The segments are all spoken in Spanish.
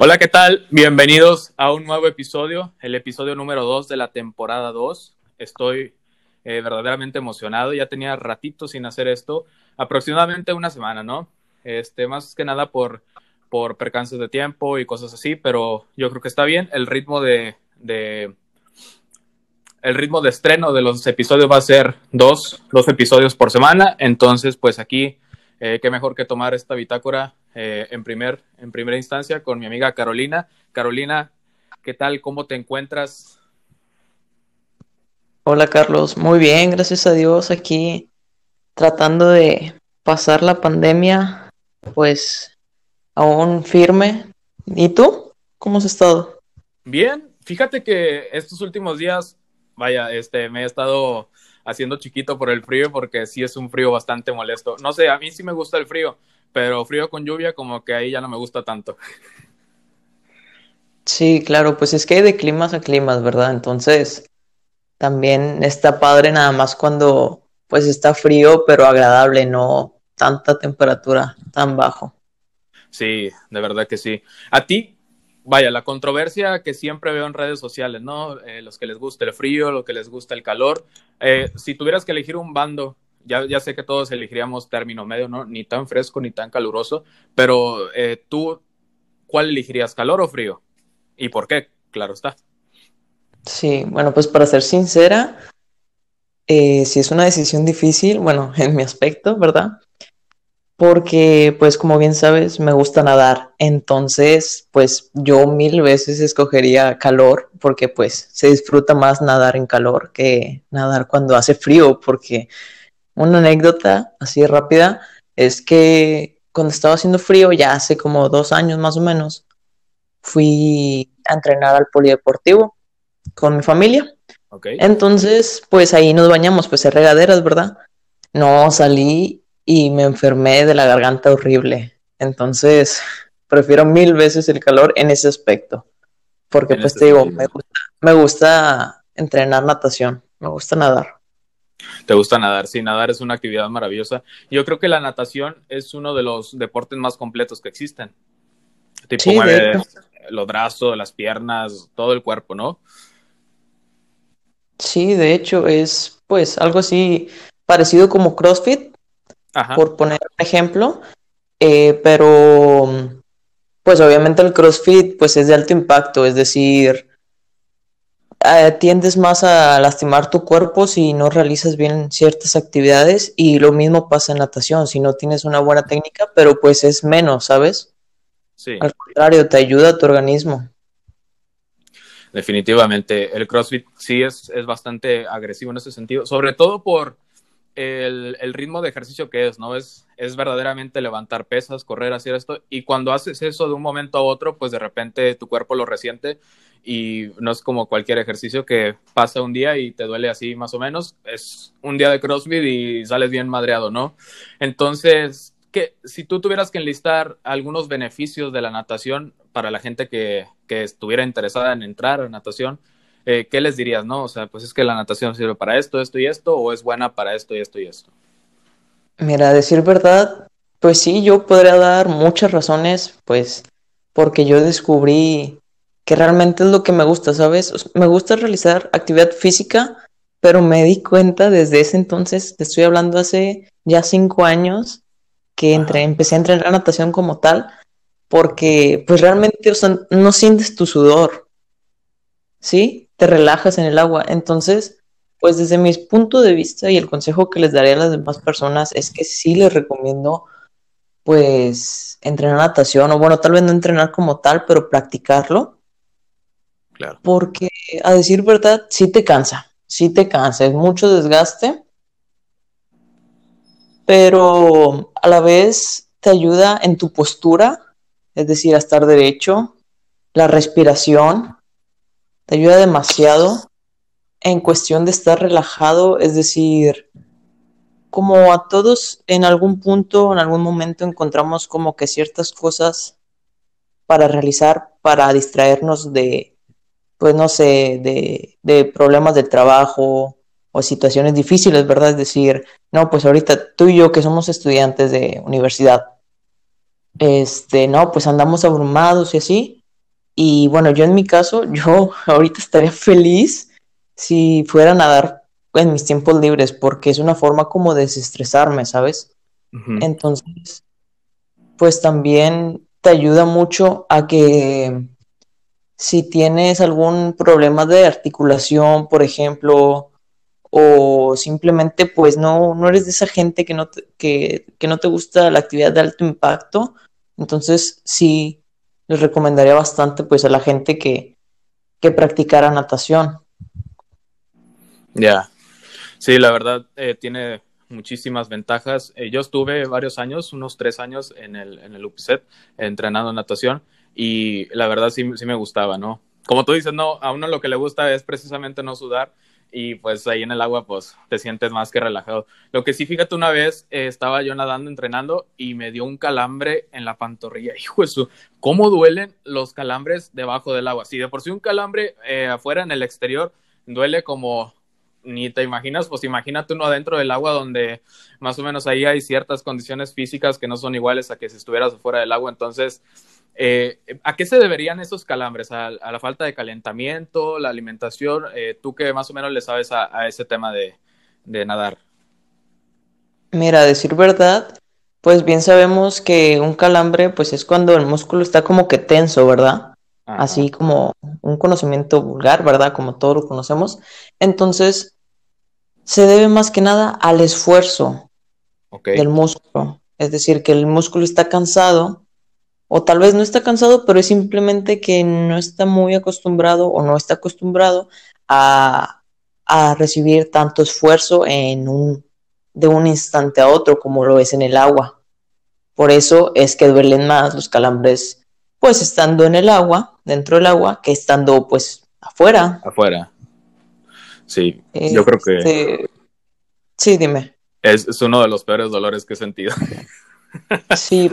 Hola, ¿qué tal? Bienvenidos a un nuevo episodio, el episodio número 2 de la temporada 2. Estoy eh, verdaderamente emocionado, ya tenía ratito sin hacer esto, aproximadamente una semana, ¿no? Este, más que nada por, por percances de tiempo y cosas así, pero yo creo que está bien. El ritmo de, de el ritmo de estreno de los episodios va a ser dos, dos episodios por semana, entonces pues aquí eh, qué mejor que tomar esta bitácora eh, en, primer, en primera instancia con mi amiga Carolina. Carolina, ¿qué tal? ¿Cómo te encuentras? Hola Carlos, muy bien, gracias a Dios aquí tratando de pasar la pandemia pues aún firme. ¿Y tú? ¿Cómo has estado? Bien, fíjate que estos últimos días, vaya, este, me he estado haciendo chiquito por el frío porque sí es un frío bastante molesto. No sé, a mí sí me gusta el frío, pero frío con lluvia como que ahí ya no me gusta tanto. Sí, claro, pues es que hay de climas a climas, ¿verdad? Entonces, también está padre nada más cuando pues está frío, pero agradable, no tanta temperatura tan bajo. Sí, de verdad que sí. ¿A ti vaya, la controversia que siempre veo en redes sociales, ¿no? Eh, los que les gusta el frío, los que les gusta el calor. Eh, si tuvieras que elegir un bando, ya, ya sé que todos elegiríamos término medio, ¿no? Ni tan fresco ni tan caluroso, pero eh, tú, ¿cuál elegirías, calor o frío? ¿Y por qué? Claro está. Sí, bueno, pues para ser sincera, si es una decisión difícil, bueno, en mi aspecto, ¿verdad? porque pues como bien sabes me gusta nadar, entonces pues yo mil veces escogería calor porque pues se disfruta más nadar en calor que nadar cuando hace frío, porque una anécdota así rápida es que cuando estaba haciendo frío, ya hace como dos años más o menos, fui a entrenar al polideportivo con mi familia. Entonces, pues ahí nos bañamos, pues en regaderas, ¿verdad? No salí y me enfermé de la garganta horrible. Entonces, prefiero mil veces el calor en ese aspecto. Porque, pues te digo, me gusta, me gusta entrenar natación, me gusta nadar. Te gusta nadar, sí, nadar es una actividad maravillosa. Yo creo que la natación es uno de los deportes más completos que existen. Tipo, sí, los brazos, las piernas, todo el cuerpo, ¿no? Sí, de hecho, es pues algo así parecido como CrossFit, por poner un ejemplo, eh, pero pues obviamente el CrossFit pues es de alto impacto, es decir, eh, tiendes más a lastimar tu cuerpo si no realizas bien ciertas actividades y lo mismo pasa en natación, si no tienes una buena técnica, pero pues es menos, ¿sabes? Sí. Al contrario, te ayuda a tu organismo. Definitivamente, el CrossFit sí es, es bastante agresivo en ese sentido, sobre todo por el, ritmo de ejercicio que es, ¿no? Es, es verdaderamente levantar pesas, correr, hacer esto, y cuando haces eso de un momento a otro, pues de repente tu cuerpo lo resiente y no es como cualquier ejercicio que pasa un día y te duele así más o menos, es un día de CrossFit y sales bien madreado, ¿no? Entonces, que si tú tuvieras que enlistar algunos beneficios de la natación para la gente que, que estuviera interesada en entrar a natación, eh, ¿qué les dirías, no? O sea, pues es que la natación sirve para esto, esto y esto, o es buena para esto y esto y esto. Mira, decir verdad, pues sí, yo podría dar muchas razones, pues, porque yo descubrí que realmente es lo que me gusta, ¿sabes? Me gusta realizar actividad física, pero me di cuenta desde ese entonces, te estoy hablando hace ya cinco años, que empecé a entrenar natación como tal, porque pues realmente, o sea, no sientes tu sudor, ¿sí? te relajas en el agua. Entonces, pues desde mi punto de vista y el consejo que les daré a las demás personas es que sí les recomiendo pues entrenar natación o bueno, tal vez no entrenar como tal, pero practicarlo. Porque a decir verdad, sí te cansa, sí te cansa, es mucho desgaste, pero a la vez te ayuda en tu postura, es decir, a estar derecho, la respiración, te ayuda demasiado en cuestión de estar relajado, es decir, como a todos en algún punto, en algún momento encontramos como que ciertas cosas para realizar, para distraernos de, pues no sé, de, de problemas del trabajo o situaciones difíciles, ¿verdad? Es decir, no, pues ahorita tú y yo que somos estudiantes de universidad, este, no, pues andamos abrumados y así, Y bueno, yo en mi caso, yo ahorita estaría feliz si fuera a nadar en mis tiempos libres, porque es una forma como de desestresarme, ¿sabes? Entonces, pues también te ayuda mucho a que si tienes algún problema de articulación, por ejemplo, o simplemente pues no, no eres de esa gente que no, te, que, no te gusta la actividad de alto impacto, entonces sí les recomendaría bastante pues a la gente que, que practicara natación. Ya, sí, la verdad eh, tiene muchísimas ventajas. Eh, yo estuve varios años, unos tres años en el, en el UPSET, entrenando natación y la verdad sí, sí me gustaba, ¿no? Como tú dices, no, a uno lo que le gusta es precisamente no sudar y pues ahí en el agua pues te sientes más que relajado. Lo que sí, fíjate, una vez eh, estaba yo nadando, entrenando y me dio un calambre en la pantorrilla. Hijo de su, ¿cómo duelen los calambres debajo del agua? Si de por sí un calambre eh, afuera en el exterior duele como ni te imaginas, pues imagínate uno adentro del agua donde más o menos ahí hay ciertas condiciones físicas que no son iguales a que si estuvieras afuera del agua. Entonces, eh, ¿A qué se deberían esos calambres? ¿A, la falta de calentamiento, la alimentación? Eh, ¿Tú qué más o menos le sabes a, ese tema de, nadar? Mira, a decir verdad, pues bien sabemos que un calambre pues es cuando el músculo está como que tenso, ¿verdad? Así como un conocimiento vulgar, ¿verdad? Como todos lo conocemos. Entonces, se debe más que nada al esfuerzo del músculo. Es decir, que el músculo está cansado o tal vez no está cansado, pero es simplemente que no está muy acostumbrado o no está acostumbrado a, recibir tanto esfuerzo en un, de un instante a otro como lo es en el agua. Por eso es que duelen más los calambres, pues estando en el agua, dentro del agua, que estando pues afuera. Afuera. Sí, yo creo que... Este, sí, dime. Es, es uno de los peores dolores que he sentido. Sí,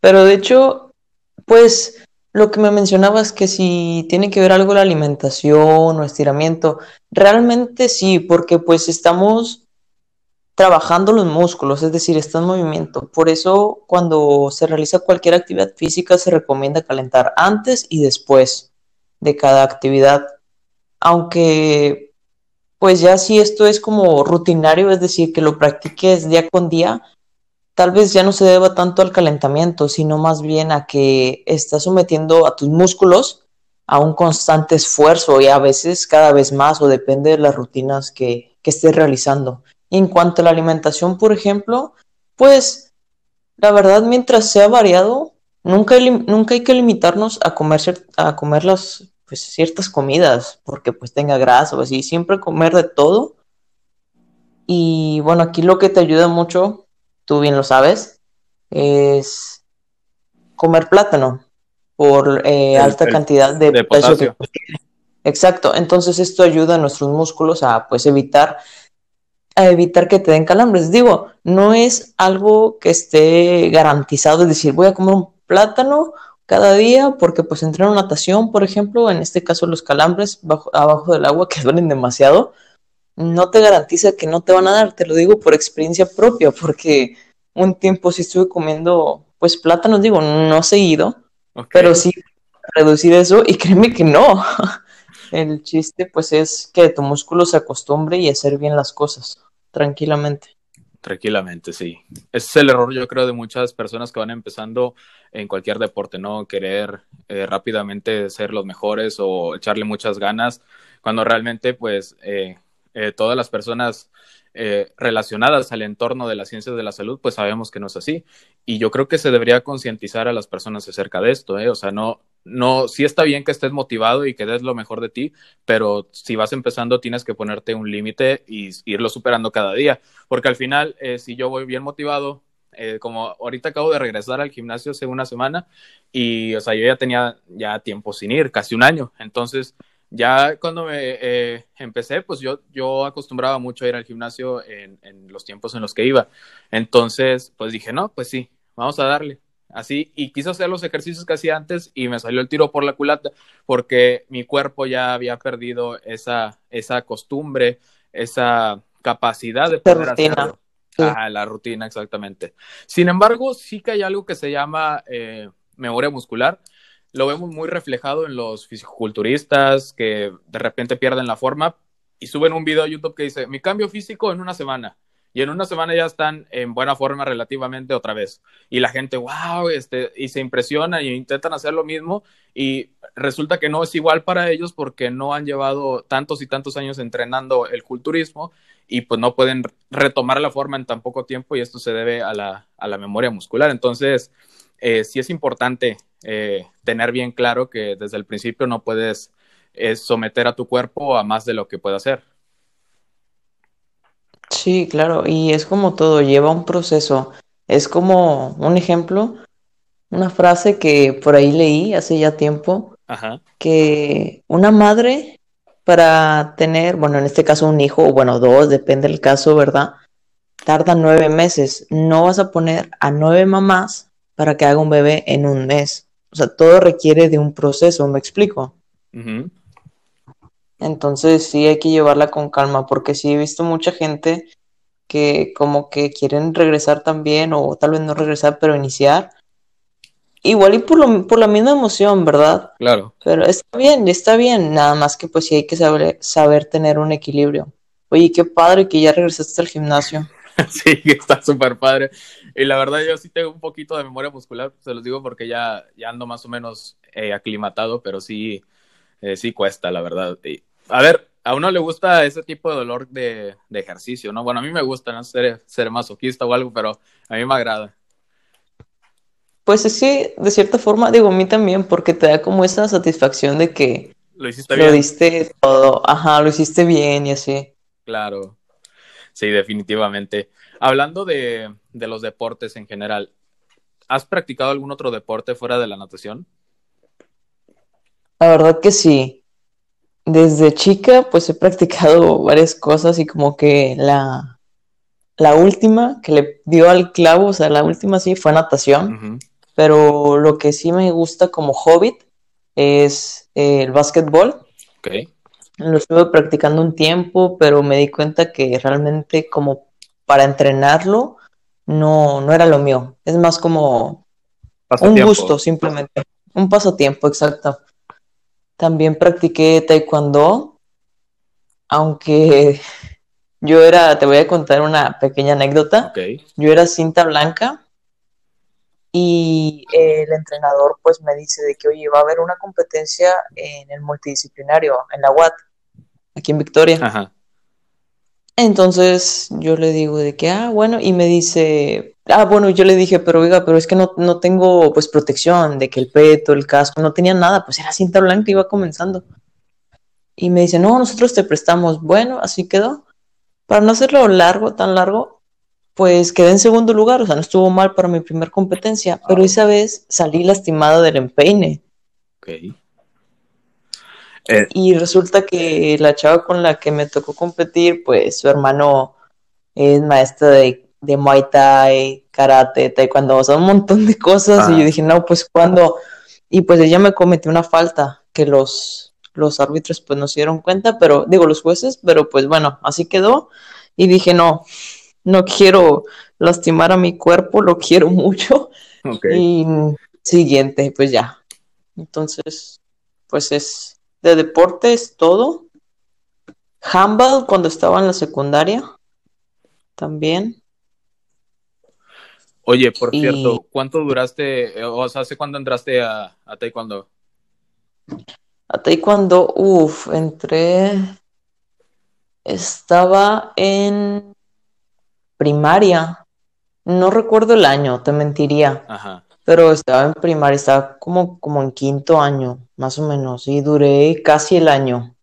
pero de hecho, pues lo que me mencionabas que si tiene que ver algo la alimentación o estiramiento, realmente sí, porque pues estamos trabajando los músculos, es decir, está en movimiento. Por eso cuando se realiza cualquier actividad física se recomienda calentar antes y después de cada actividad. Aunque pues ya si esto es como rutinario, es decir, que lo practiques día con día, tal vez ya no se deba tanto al calentamiento, sino más bien a que estás sometiendo a tus músculos a un constante esfuerzo y a veces cada vez más o depende de las rutinas que, que estés realizando. en cuanto a la alimentación, por ejemplo, pues la verdad mientras sea variado, nunca nunca hay que limitarnos a comer, a comer las, pues, ciertas comidas porque pues tenga grasa o así, siempre comer de todo. Y bueno, aquí lo que te ayuda mucho tú bien lo sabes, es comer plátano por eh, alta cantidad de, de potasio. Exacto, entonces esto ayuda a nuestros músculos a pues evitar a evitar que te den calambres. Digo, no es algo que esté garantizado, es decir, voy a comer un plátano cada día porque pues entreno natación, por ejemplo, en este caso los calambres abajo del agua que duelen demasiado, no te garantiza que no te van a dar, te lo digo por experiencia propia, porque un tiempo sí estuve comiendo, pues plátanos, digo, no seguido, pero sí reducir eso y créeme que no. El chiste pues es que tu músculo se acostumbre y hacer bien las cosas, tranquilamente. Tranquilamente, sí. Ese es el error, yo creo, de muchas personas que van empezando en cualquier deporte, ¿no? Querer eh, rápidamente ser los mejores o echarle muchas ganas, cuando realmente, pues, eh, eh, todas las personas eh, relacionadas al entorno de las ciencias de la salud, pues sabemos que no es así. Y yo creo que se debería concientizar a las personas acerca de esto, ¿eh? O sea, no, no, sí está bien que estés motivado y que des lo mejor de ti, pero si vas empezando tienes que ponerte un límite y irlo superando cada día, porque al final, eh, si yo voy bien motivado, como ahorita acabo de regresar al gimnasio hace una semana y, o sea, yo ya tenía ya tiempo sin ir, casi un año, entonces ya cuando me eh, empecé, pues yo, yo acostumbraba mucho a ir al gimnasio en, los tiempos en los que iba. Entonces, pues dije, no, pues sí, vamos a darle. Así, y quise hacer los ejercicios que hacía antes y me salió el tiro por la culata porque mi cuerpo ya había perdido esa, esa costumbre, esa capacidad de poder. Ah, la rutina, exactamente. Sin embargo, sí que hay algo que se llama eh, memoria muscular lo vemos muy reflejado en los fisiculturistas que de repente pierden la forma y suben un video a YouTube que dice, mi cambio físico en una semana. Y en una semana ya están en buena forma relativamente otra vez. Y la gente, wow, este, y se impresiona y intentan hacer lo mismo y resulta que no es igual para ellos porque no han llevado tantos y tantos años entrenando el culturismo y pues no pueden retomar la forma en tan poco tiempo y esto se debe a la, a la memoria muscular. Entonces, eh, sí es importante eh, tener bien claro que desde el principio no puedes eh, someter a tu cuerpo a más de lo que puede hacer. Sí, claro, y es como todo, lleva un proceso. Es como un ejemplo, una frase que por ahí leí hace ya tiempo, que una madre para tener, bueno, en este caso un hijo, o bueno, dos, depende del caso, ¿verdad? Tarda nueve meses. No vas a poner a nueve mamás para que haga un bebé en un mes. O sea, todo requiere de un proceso, ¿me explico? Entonces sí hay que llevarla con calma, porque sí he visto mucha gente que como que quieren regresar también, o tal vez no regresar, pero iniciar. Igual y por, lo, por la misma emoción, ¿verdad? Claro. Pero está bien, está bien, nada más que pues sí hay que saber, saber tener un equilibrio. Oye, qué padre que ya regresaste al gimnasio. sí, está súper padre. Y la verdad yo sí tengo un poquito de memoria muscular, se los digo porque ya, ya ando más o menos eh, aclimatado, pero sí, eh, sí cuesta, la verdad. a ver, a uno le gusta ese tipo de dolor de, ejercicio, ¿no? Bueno, a mí me gusta ¿no? ser, ser masoquista o algo, pero a mí me agrada. Pues es que, de cierta forma, digo, a mí también, porque te da como esa satisfacción de que lo hiciste bien. Lo diste todo, ajá, lo hiciste bien y así. Claro, sí, definitivamente. Hablando de, de los deportes en general, ¿has practicado algún otro deporte fuera de la natación? La verdad que sí. Desde chica, pues he practicado varias cosas y como que la, la última que le dio al clavo, o sea, la última sí fue natación, pero lo que sí me gusta como hobbit es el básquetbol. Okay. Lo estuve practicando un tiempo, pero me di cuenta que realmente como para entrenarlo no, no era lo mío. Es más como un gusto simplemente, un pasatiempo, exacto. También practiqué taekwondo, aunque yo era, te voy a contar una pequeña anécdota. Yo era cinta blanca y el entrenador pues me dice de que, oye, va a haber una competencia en el multidisciplinario, en la UAT, aquí en Victoria. Ajá. Entonces yo le digo de que, ah, bueno, y me dice, ah, bueno, yo le dije, pero oiga, pero es que no, no tengo pues protección, de que el peto, el casco, no tenía nada, pues era cinta blanca, iba comenzando. Y me dice, no, nosotros te prestamos. Bueno, así quedó. Para no hacerlo largo, tan largo, pues quedé en segundo lugar, o sea, no estuvo mal para mi primer competencia, pero esa vez salí lastimada del empeine. Eh, y resulta que la chava con la que me tocó competir, pues su hermano es maestra de, de Muay Thai, karate, taekwondo, o sea, un montón de cosas. Y yo dije, no, pues cuando. Y pues ella me cometió una falta que los, los árbitros pues no se dieron cuenta, pero digo, los jueces, pero pues bueno, así quedó. Y dije, no, no quiero lastimar a mi cuerpo, lo quiero mucho. Y siguiente, pues ya. Entonces, pues es de deportes, todo. Handball cuando estaba en la secundaria. También. Oye, por cierto, ¿cuánto duraste, eh, o sea, hace cuándo entraste a, a Taekwondo? A Taekwondo, uff, entré, estaba en primaria, no recuerdo el año, te mentiría. Ajá pero estaba en primaria, estaba como, como en quinto año, más o menos, y duré casi el año.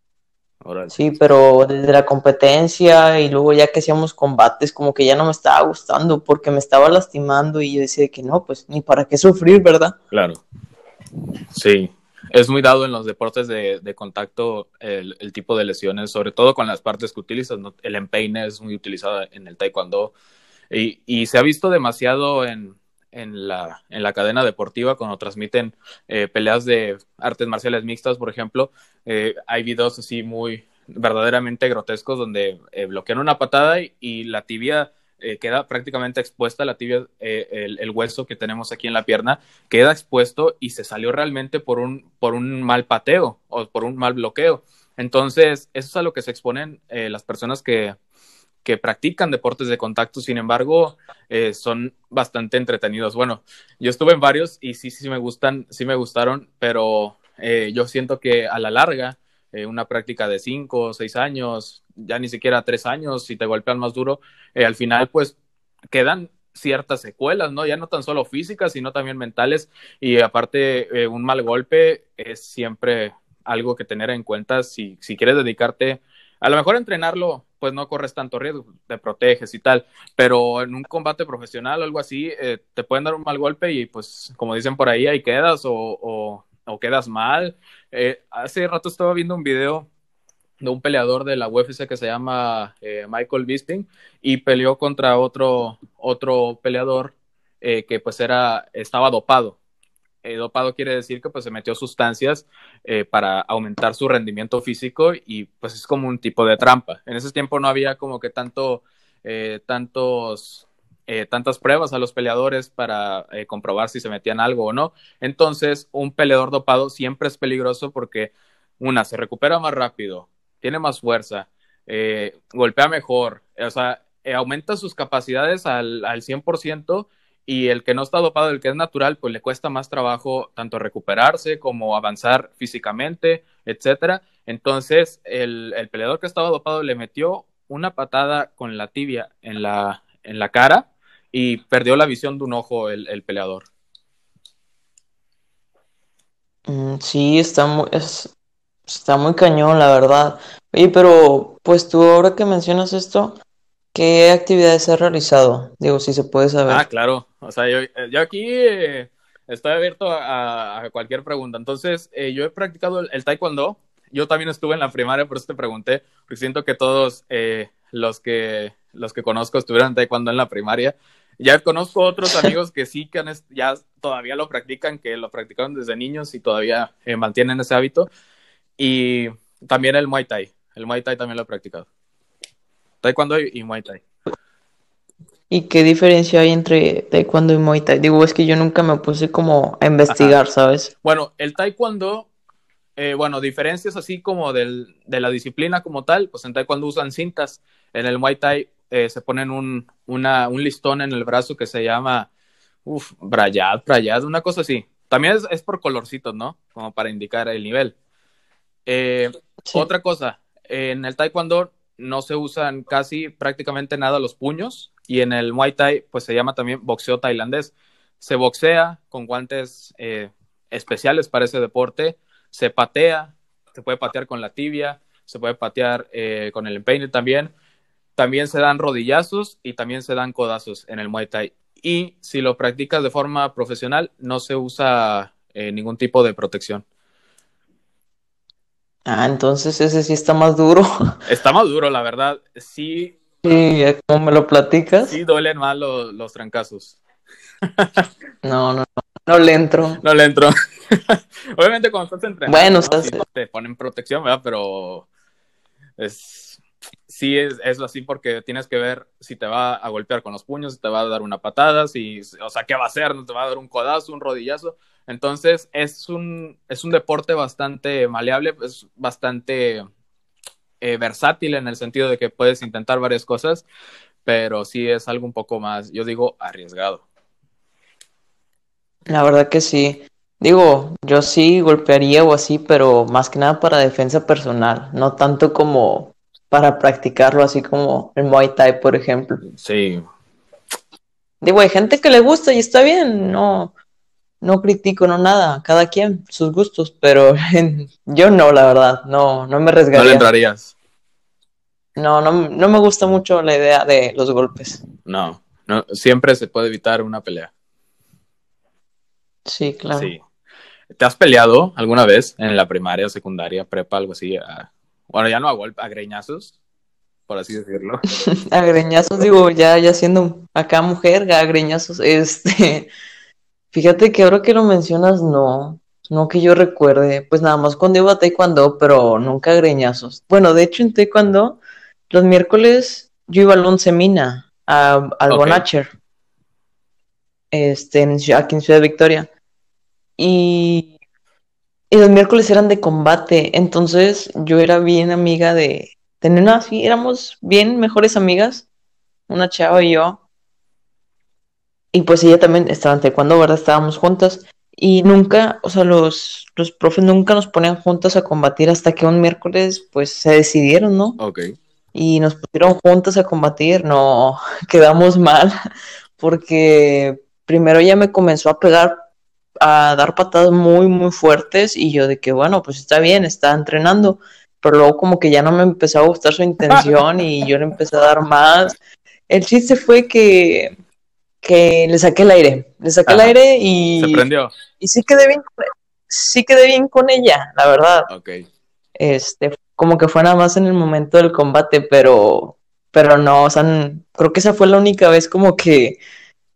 Sí, pero desde la competencia y luego ya que hacíamos combates, como que ya no me estaba gustando porque me estaba lastimando y yo decía que no, pues ni para qué sufrir, ¿verdad? Claro. Sí, es muy dado en los deportes de, contacto el, tipo de lesiones, sobre todo con las partes que utilizas. El empeine es muy utilizado en el taekwondo y, y se ha visto demasiado en, en la, en la cadena deportiva cuando transmiten eh, peleas de artes marciales mixtas, por ejemplo. Eh, hay videos así muy verdaderamente grotescos donde eh, bloquean una patada y, la tibia eh, queda prácticamente expuesta la tibia, el, el, hueso que tenemos aquí en la pierna, queda expuesto y se salió realmente por un, por un mal pateo o por un mal bloqueo. Entonces, eso es a lo que se exponen las personas que, que practican deportes de contacto, sin embargo, eh, son bastante entretenidos. Bueno, yo estuve en varios y sí, sí me gustan, sí me gustaron, pero eh, yo siento que a la larga, eh, una práctica de cinco seis años, ya ni siquiera tres años, si te golpean más duro, al final pues quedan ciertas secuelas, ¿no? Ya no tan solo físicas, sino también mentales. Y aparte, un mal golpe es siempre algo que tener en cuenta si, si quieres dedicarte a lo mejor entrenarlo, pues no corres tanto riesgo, te proteges y tal, pero en un combate profesional o algo así, eh, te pueden dar un mal golpe y pues como dicen por ahí, ahí quedas o, o, quedas mal. Eh, hace rato estaba viendo un video de un peleador de la UFC que se llama eh, Michael Bisping y peleó contra otro, otro peleador eh, que pues era, estaba dopado eh, dopado quiere decir que pues se metió sustancias eh, para aumentar su rendimiento físico y pues es como un tipo de trampa. En ese tiempo no había como que tanto, eh, tantos, tantas pruebas a los peleadores para comprobar si se metían algo o no. Entonces un peleador dopado siempre es peligroso porque una, se recupera más rápido, tiene más fuerza, golpea mejor, o sea, aumenta sus capacidades al, al 100% y el que no está dopado, el que es natural, pues le cuesta más trabajo tanto recuperarse como avanzar físicamente, etcétera. Entonces, el, el, peleador que estaba dopado le metió una patada con la tibia en la, en la cara y perdió la visión de un ojo el, el peleador. Mm, sí, está muy, es, está muy cañón, la verdad. Oye, pero pues tú ahora que mencionas esto, ¿Qué actividades has realizado? Digo, si se puede saber. Ah, claro. O sea, yo, yo aquí eh, estoy abierto a, a, cualquier pregunta. Entonces, eh, yo he practicado el, el, taekwondo. Yo también estuve en la primaria, por eso te pregunté, porque siento que todos eh, los, que, los que conozco estuvieron en taekwondo en la primaria. Ya conozco otros amigos que sí, que han, ya todavía lo practican, que lo practicaron desde niños y todavía eh, mantienen ese hábito. Y también el Muay Thai. El Muay Thai también lo he practicado. Taekwondo y Muay Thai. ¿Y qué diferencia hay entre Taekwondo y Muay Thai? Digo, es que yo nunca me puse como a investigar, Ajá. ¿sabes? Bueno, el Taekwondo, eh, bueno, diferencias así como del, de la disciplina como tal, pues en Taekwondo usan cintas, en el Muay Thai eh, se ponen un, una, un listón en el brazo que se llama, uff, brayad, brayad, una cosa así. También es, es, por colorcitos, ¿no? Como para indicar el nivel. Eh, sí. Otra cosa, en el Taekwondo no se usan casi prácticamente nada los puños y en el Muay Thai pues se llama también boxeo tailandés. Se boxea con guantes eh, especiales para ese deporte, se patea, se puede patear con la tibia, se puede patear eh, con el empeine también. También se dan rodillazos y también se dan codazos en el Muay Thai. Y si lo practicas de forma profesional, no se usa eh, ningún tipo de protección. Ah, entonces ese sí está más duro. Está más duro, la verdad. Sí. Sí, ¿cómo me lo platicas? Sí, duelen más los, los trancazos. No, no, no, no le entro. No le entro. Obviamente cuando estás entrenando, bueno, ¿no? sí, te ponen protección, ¿verdad? Pero es, sí es, es, así porque tienes que ver si te va a golpear con los puños, si te va a dar una patada, si, o sea, qué va a hacer, no te va a dar un codazo, un rodillazo. Entonces es un, es un deporte bastante maleable, es bastante eh, versátil en el sentido de que puedes intentar varias cosas, pero sí es algo un poco más, yo digo, arriesgado. La verdad que sí. Digo, yo sí golpearía o así, pero más que nada para defensa personal, no tanto como para practicarlo así como el Muay Thai, por ejemplo. Sí. Digo, hay gente que le gusta y está bien, no, no critico, no nada, cada quien, sus gustos, pero yo no, la verdad, no, no me arriesgaría. No le entrarías. No, no, no me gusta mucho la idea de los golpes. No, no, siempre se puede evitar una pelea. Sí, claro. Sí. ¿Te has peleado alguna vez en la primaria, secundaria, prepa, algo así? A... Bueno, ya no a golpe, a greñazos, por así decirlo. a greñazos, digo, ya, ya siendo acá mujer, a greñazos, este, Fíjate que ahora que lo mencionas, no, no que yo recuerde, pues nada más cuando iba a taekwondo, pero nunca greñazos. Bueno, de hecho en taekwondo, los miércoles yo iba al once mina. al Bonacher, este, aquí en Ciudad Victoria. Y, y los miércoles eran de combate, entonces yo era bien amiga de, tener una, sí, éramos bien mejores amigas, una chava y yo. Y pues ella también estaba en taekwondo, ¿verdad? Estábamos juntas. Y nunca, o sea, los, los profes nunca nos ponían juntas a combatir hasta que un miércoles, pues, se decidieron, ¿no? Ok. Y nos pusieron juntas a combatir. No, quedamos mal, porque primero ella me comenzó a pegar, a dar patadas muy, muy fuertes. Y yo de que, bueno, pues está bien, está entrenando. Pero luego como que ya no me empezó a gustar su intención y yo le empecé a dar más. El chiste fue que que le saqué el aire. Le saqué el aire y. Se prendió. Y sí quedé bien, sí quedé bien con ella, la verdad. Ok. Este, como que fue nada más en el momento del combate, pero. Pero no, o sea, creo que esa fue la única vez como que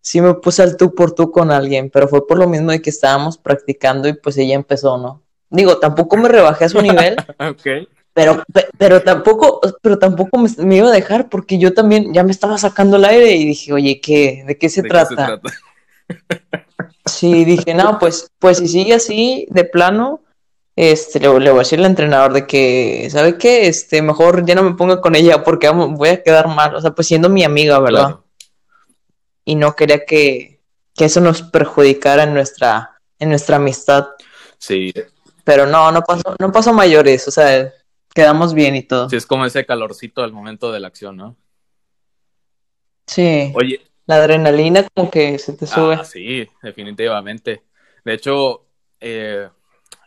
sí me puse al tú por tú con alguien, pero fue por lo mismo de que estábamos practicando y pues ella empezó, ¿no? Digo, tampoco me rebajé a su nivel. ok. Pero, pero tampoco, pero tampoco me, iba a dejar porque yo también ya me estaba sacando el aire y dije, oye, ¿qué? ¿De qué se trata? sí, dije, no, pues, pues si sigue así, de plano, este, le, voy a decir al entrenador de que, ¿sabe qué? Este, mejor ya no me ponga con ella porque voy a quedar mal. O sea, pues siendo mi amiga, ¿verdad? Y no quería que, que eso nos perjudicara en nuestra, en nuestra amistad. Sí. Pero no, no pasó, no pasó mayores, o sea, quedamos bien y todo. Sí, es como ese calorcito al momento de la acción, ¿no? Sí. Oye. La adrenalina como que se te sube. Ah, sí, definitivamente. De hecho, eh,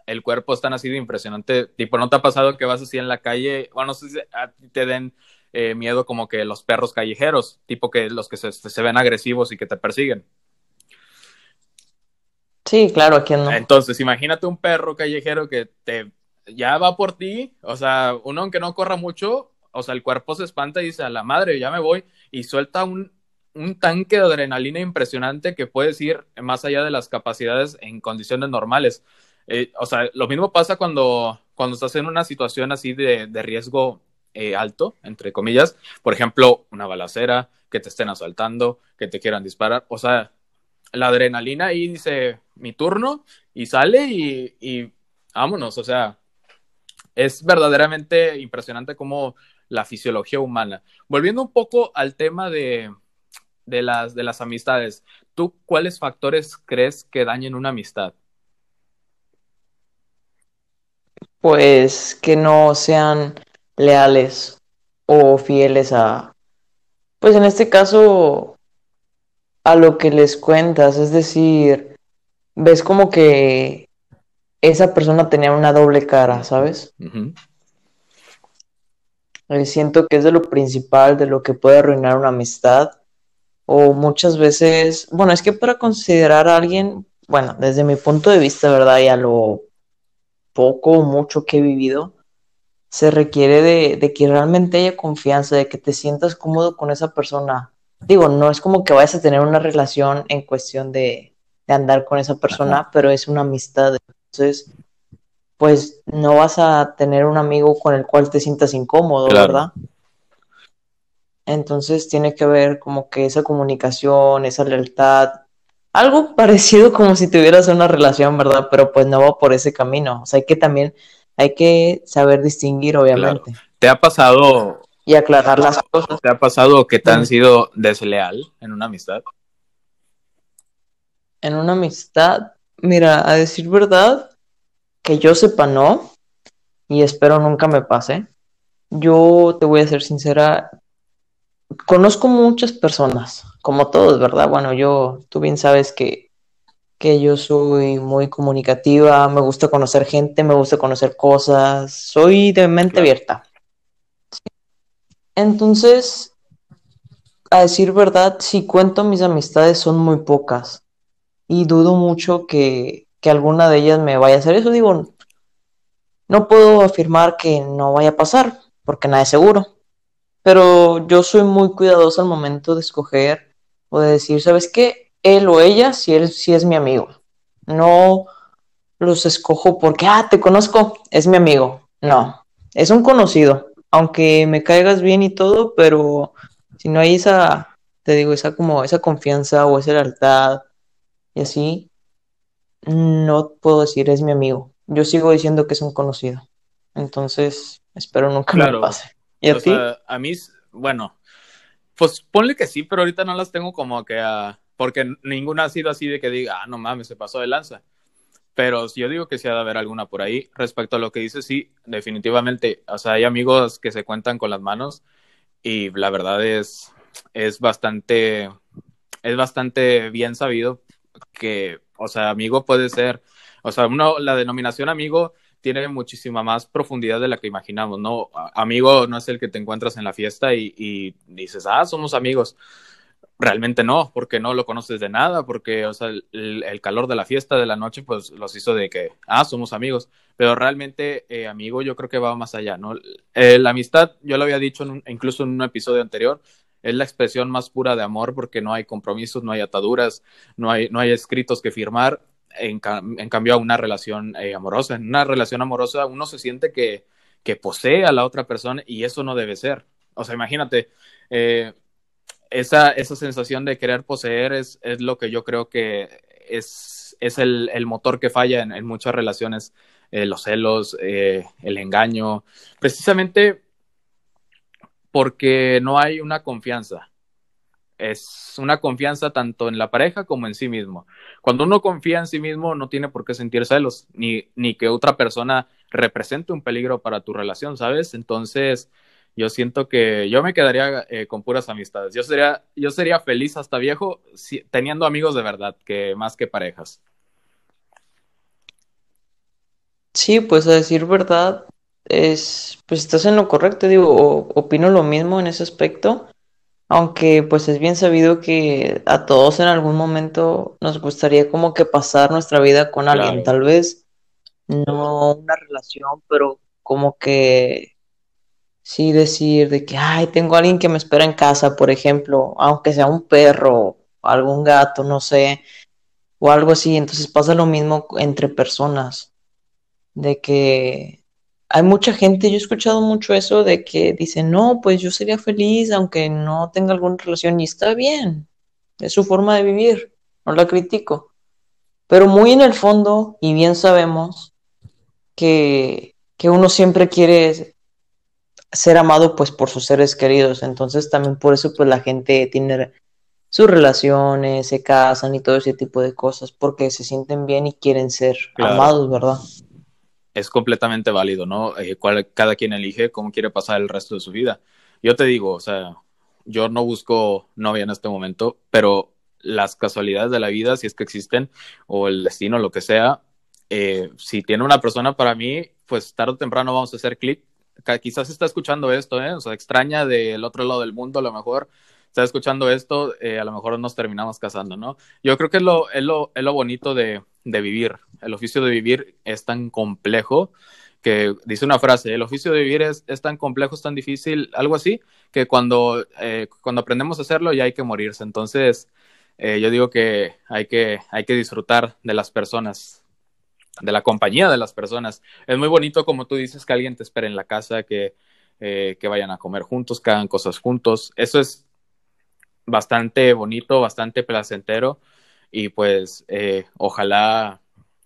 el cuerpo es tan así de impresionante. Tipo, ¿no te ha pasado que vas así en la calle? Bueno, no sé si a ti te den eh, miedo como que los perros callejeros, tipo que los que se, se ven agresivos y que te persiguen. Sí, claro, ¿quién no? Entonces, imagínate un perro callejero que te ya va por ti, o sea, uno aunque no corra mucho, o sea, el cuerpo se espanta y dice, a la madre, ya me voy, y suelta un, un tanque de adrenalina impresionante que puedes ir más allá de las capacidades en condiciones normales. Eh, o sea, lo mismo pasa cuando, cuando estás en una situación así de, de riesgo eh, alto, entre comillas, por ejemplo, una balacera, que te estén asaltando, que te quieran disparar, o sea, la adrenalina ahí dice mi turno y sale y, y vámonos, o sea, es verdaderamente impresionante como la fisiología humana. Volviendo un poco al tema de, las, de las amistades, ¿tú cuáles factores crees que dañen una amistad? Pues que no sean leales o fieles a, pues en este caso, a lo que les cuentas, es decir, ves como que esa persona tenía una doble cara, ¿sabes? Eh, siento que es de lo principal, de lo que puede arruinar una amistad. O muchas veces, bueno, es que para considerar a alguien, bueno, desde mi punto de vista, ¿verdad? Y a lo poco o mucho que he vivido, se requiere de, de, que realmente haya confianza, de que te sientas cómodo con esa persona. Digo, no es como que vayas a tener una relación en cuestión de, de andar con esa persona, pero es una amistad. Entonces, pues no vas a tener un amigo con el cual te sientas incómodo, ¿verdad? Entonces tiene que haber como que esa comunicación, esa lealtad, algo parecido como si tuvieras una relación, ¿verdad? Pero pues no va por ese camino. O sea, hay que también, hay que saber distinguir, obviamente. ¿Te ha pasado... Y aclarar las cosas. ¿Te ha pasado que te han sido desleal en una amistad? En una amistad, Mira, a decir verdad, que yo sepa no, y espero nunca me pase. Yo te voy a ser sincera, conozco muchas personas, como todos, ¿verdad? Bueno, yo, tú bien sabes que, que yo soy muy comunicativa, me gusta conocer gente, me gusta conocer cosas, soy de mente abierta. Entonces, a decir verdad, si cuento mis amistades son muy pocas y dudo mucho que, alguna de ellas me vaya a hacer eso. Digo, no puedo afirmar que no vaya a pasar, porque nada es seguro. Pero yo soy muy cuidadoso al momento de escoger o de decir, ¿sabes qué? Él o ella, si él si es mi amigo. No los escojo porque, ah, te conozco, es mi amigo. No, es un conocido. Aunque me caigas bien y todo, pero si no hay esa te digo, esa como esa confianza o esa lealtad y así, no puedo decir es mi amigo. Yo sigo diciendo que es un conocido. Entonces, espero nunca me pase. ¿Y a ti? a mí, bueno, pues ponle que sí, pero ahorita no las tengo como que a... Porque ninguna ha sido así de que diga, ah, no mames, se pasó de lanza. Pero yo digo que sí ha de haber alguna por ahí. Respecto a lo que dice, sí, definitivamente. O sea, hay amigos que se cuentan con las manos y la verdad es, es bastante, es bastante bien sabido que, o sea, amigo puede ser, o sea, uno, la denominación amigo tiene muchísima más profundidad de la que imaginamos, ¿no? Amigo no es el que te encuentras en la fiesta y, y dices, ah, somos amigos realmente no, porque no lo conoces de nada, porque, o sea, el, calor de la fiesta de la noche, pues los hizo de que, ah, somos amigos, pero realmente, eh, amigo, yo creo que va más allá, ¿no? Eh, la amistad, yo lo había dicho incluso en un episodio anterior, es la expresión más pura de amor porque no hay compromisos, no hay ataduras, no hay, no hay escritos que firmar, en, en cambio a una relación eh, amorosa, en una relación amorosa uno se siente que, que posee a la otra persona y eso no debe ser. O sea, imagínate, eh, esa, esa sensación de querer poseer es, es lo que yo creo que es, es el, el motor que falla en, muchas relaciones, eh, los celos, el engaño, precisamente porque no hay una confianza. Es una confianza tanto en la pareja como en sí mismo. Cuando uno confía en sí mismo, no tiene por qué sentir celos, ni, ni que otra persona represente un peligro para tu relación, ¿sabes? Entonces, yo siento que yo me quedaría eh, con puras amistades. Yo sería, yo sería feliz hasta viejo teniendo amigos de verdad, que más que parejas. Sí, pues a decir verdad, es, pues estás en lo correcto, digo, opino lo mismo en ese aspecto, aunque pues es bien sabido que a todos en algún momento nos gustaría como que pasar nuestra vida con alguien, tal vez no una relación, pero como que sí decir de que, ay, tengo a alguien que me espera en casa, por ejemplo, aunque sea un perro, algún gato, no sé, o algo así. Entonces pasa lo mismo entre personas, de que hay mucha gente, yo he escuchado mucho eso de que dicen, no, pues yo sería feliz aunque no tenga alguna relación y está bien, es su forma de vivir, no la critico. Pero muy en el fondo, y bien sabemos, que, que uno siempre quiere ser amado pues por sus seres queridos. Entonces también por eso pues la gente tiene sus relaciones, se casan y todo ese tipo de cosas porque se sienten bien y quieren ser amados, ¿verdad? Es completamente válido, ¿no? Eh, cada quien elige cómo quiere pasar el resto de su vida. Yo te digo, o sea, yo no busco novia en este momento, pero las casualidades de la vida, si es que existen, o el destino, lo que sea, eh, si tiene una persona para mí, pues tarde o temprano vamos a hacer clic quizás está escuchando esto, ¿eh? O sea, extraña del otro lado del mundo, a lo mejor está escuchando esto, eh, a lo mejor nos terminamos casando, ¿no? Yo creo que lo, es lo, es lo bonito de, de vivir. El oficio de vivir es tan complejo que dice una frase, el oficio de vivir es, es tan complejo, es tan difícil, algo así, que cuando, eh, cuando aprendemos a hacerlo ya hay que morirse. Entonces, eh, yo digo que hay, que hay que disfrutar de las personas, de la compañía de las personas. Es muy bonito, como tú dices, que alguien te espere en la casa, que, eh, que vayan a comer juntos, que hagan cosas juntos. Eso es bastante bonito, bastante placentero y pues eh, ojalá,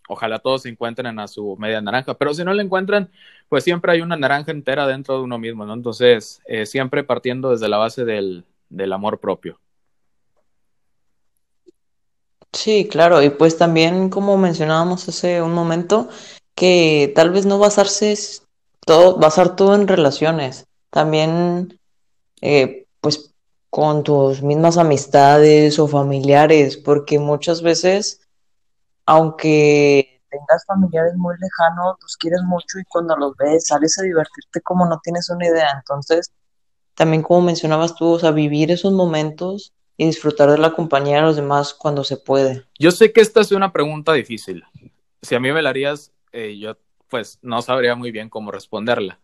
ojalá todos se encuentren a su media naranja, pero si no la encuentran, pues siempre hay una naranja entera dentro de uno mismo, ¿no? Entonces, eh, siempre partiendo desde la base del, del amor propio. Sí, claro, y pues también como mencionábamos hace un momento, que tal vez no basarse todo, basar todo en relaciones, también eh, pues con tus mismas amistades o familiares, porque muchas veces, aunque tengas familiares muy lejanos, los quieres mucho y cuando los ves sales a divertirte como no tienes una idea. Entonces, también como mencionabas tú, o sea, vivir esos momentos y disfrutar de la compañía de los demás cuando se puede. Yo sé que esta es una pregunta difícil. Si a mí me la harías, eh, yo pues no sabría muy bien cómo responderla,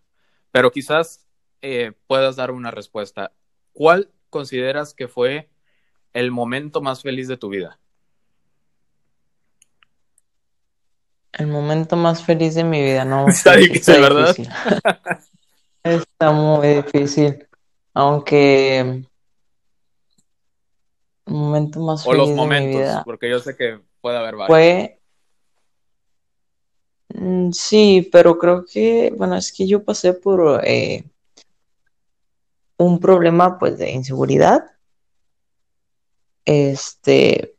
pero quizás eh, puedas dar una respuesta. ¿Cuál consideras que fue el momento más feliz de tu vida? El momento más feliz de mi vida, no. Está difícil, ¿verdad? está muy difícil. Aunque El momento más feliz o los momentos, porque yo sé que puede haber varios. Fue mm, Sí, pero creo que, bueno, es que yo pasé por eh, un problema pues de inseguridad. Este,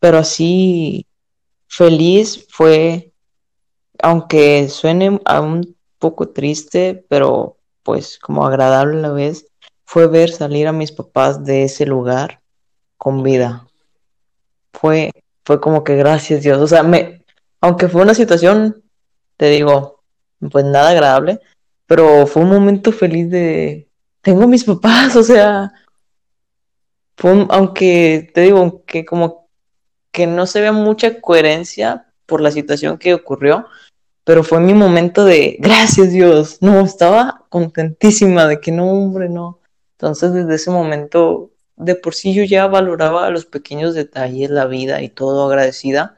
pero así feliz fue, aunque suene a un poco triste, pero pues como agradable a la vez, fue ver salir a mis papás de ese lugar con vida. Fue, fue como que gracias Dios. O sea, me, aunque fue una situación, te digo, pues nada agradable, pero fue un momento feliz de, tengo mis papás, o sea, aunque te digo que como que no se ve mucha coherencia por la situación que ocurrió, pero fue mi momento de, gracias Dios, no, estaba contentísima de que no, hombre, no. Entonces desde ese momento, de por sí yo ya valoraba los pequeños detalles, la vida y todo agradecida,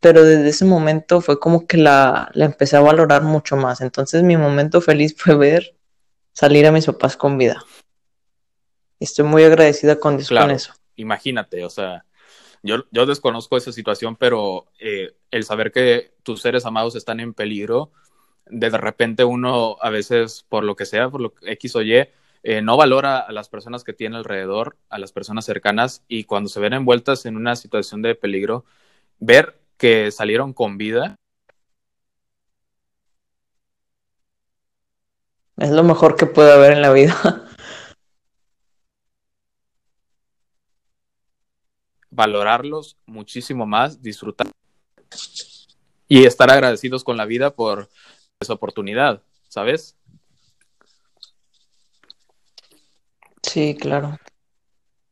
pero desde ese momento fue como que la, la empecé a valorar mucho más. Entonces mi momento feliz fue ver salir a mis papás con vida. Estoy muy agradecida con, con eso. Imagínate, o sea, yo, yo desconozco esa situación, pero eh, el saber que tus seres amados están en peligro, de repente uno a veces, por lo que sea, por lo que X o Y, eh, no valora a las personas que tiene alrededor, a las personas cercanas, y cuando se ven envueltas en una situación de peligro, ver que salieron con vida. Es lo mejor que puede haber en la vida. valorarlos muchísimo más, disfrutar y estar agradecidos con la vida por esa oportunidad, ¿sabes? Sí, claro.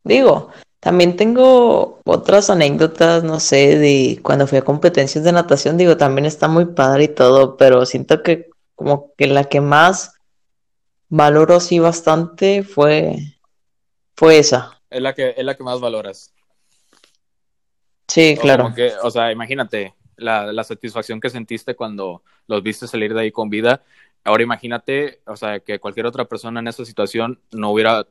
Digo, también tengo otras anécdotas, no sé, de cuando fui a competencias de natación, digo, también está muy padre y todo, pero siento que como que la que más valoro sí bastante fue fue esa. Es la que es la que más valoras. Sí, claro. O, sea, imagínate la, satisfacción que sentiste cuando los viste salir de ahí con vida. Ahora imagínate, o sea, que cualquier otra persona en esa situación no hubiera,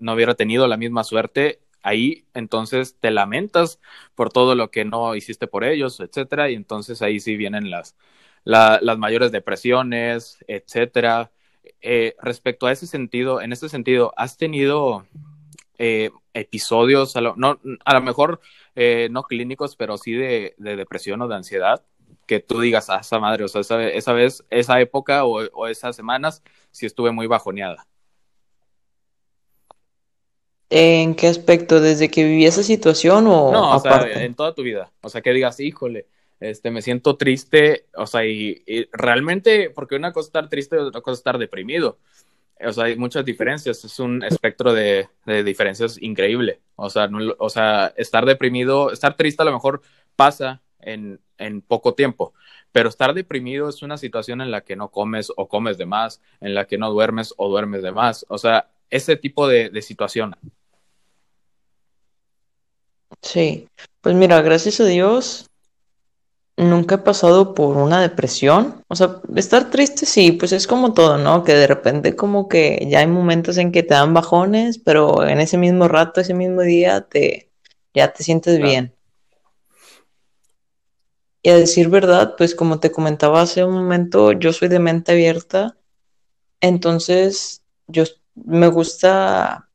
no hubiera tenido la misma suerte. Ahí entonces te lamentas por todo lo que no hiciste por ellos, etcétera, y entonces ahí sí vienen las, las mayores depresiones, etcétera. Eh, respecto a ese sentido, en ese sentido, ¿has tenido eh, episodios, a lo, no, a lo mejor eh, no clínicos, pero sí de, depresión o de ansiedad, que tú digas, ah, esa madre, o sea, esa, esa vez, esa época o, esas semanas, sí estuve muy bajoneada. ¿En qué aspecto? ¿Desde que viví esa situación o No, o sea, en toda tu vida. O sea, que digas, híjole, este, me siento triste, o sea, y, realmente, porque una cosa es estar triste y otra cosa es estar deprimido o sea, hay muchas diferencias, es un espectro de, diferencias increíble. O sea, o sea, estar deprimido, estar triste a lo mejor pasa en, poco tiempo, pero estar deprimido es una situación en la que no comes o comes de más, en la que no duermes o duermes de más. O sea, ese tipo de, de situación. Sí, pues mira, gracias a Dios, nunca he pasado por una depresión. O sea, estar triste sí, pues es como todo, ¿no? Que de repente como que ya hay momentos en que te dan bajones, pero en ese mismo rato, ese mismo día, te ya te sientes bien. Y a decir verdad, pues como te comentaba hace un momento, yo soy de mente abierta. Entonces, yo me gusta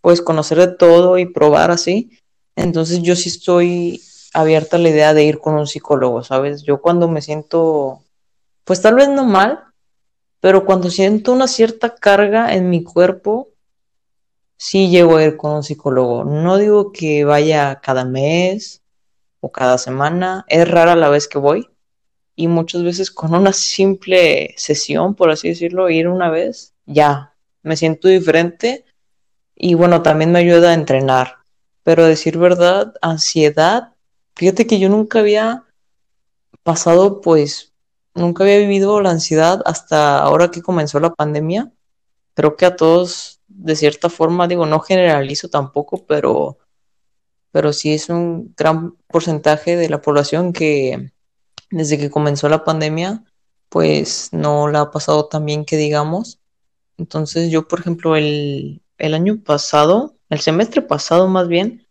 pues conocer de todo y probar así. Entonces, yo sí estoy abierta la idea de ir con un psicólogo, ¿sabes? Yo cuando me siento, pues tal vez no mal, pero cuando siento una cierta carga en mi cuerpo, sí llego a ir con un psicólogo. No digo que vaya cada mes o cada semana, es rara la vez que voy. Y muchas veces con una simple sesión, por así decirlo, ir una vez, ya, me siento diferente y bueno, también me ayuda a entrenar. Pero decir verdad, ansiedad Fíjate que yo nunca había pasado, pues, nunca había vivido la ansiedad hasta ahora que comenzó la pandemia. Creo que a todos, de cierta forma, digo, no generalizo tampoco, pero, pero sí es un gran porcentaje de la población que desde que comenzó la pandemia, pues no la ha pasado tan bien que digamos. Entonces yo, por ejemplo, el, el año pasado, el semestre pasado más bien,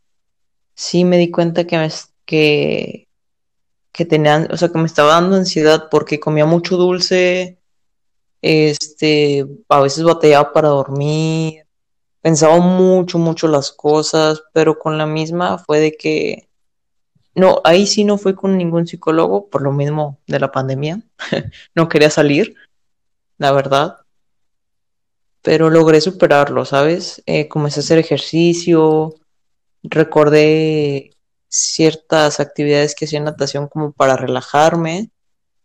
sí me di cuenta que me, que, que tenía, o sea, que me estaba dando ansiedad porque comía mucho dulce, este, a veces batallaba para dormir, pensaba mucho, mucho las cosas, pero con la misma fue de que, no, ahí sí no fue con ningún psicólogo, por lo mismo de la pandemia, no quería salir, la verdad, pero logré superarlo, ¿sabes? Eh, comencé a hacer ejercicio, recordé ciertas actividades que hacía natación como para relajarme.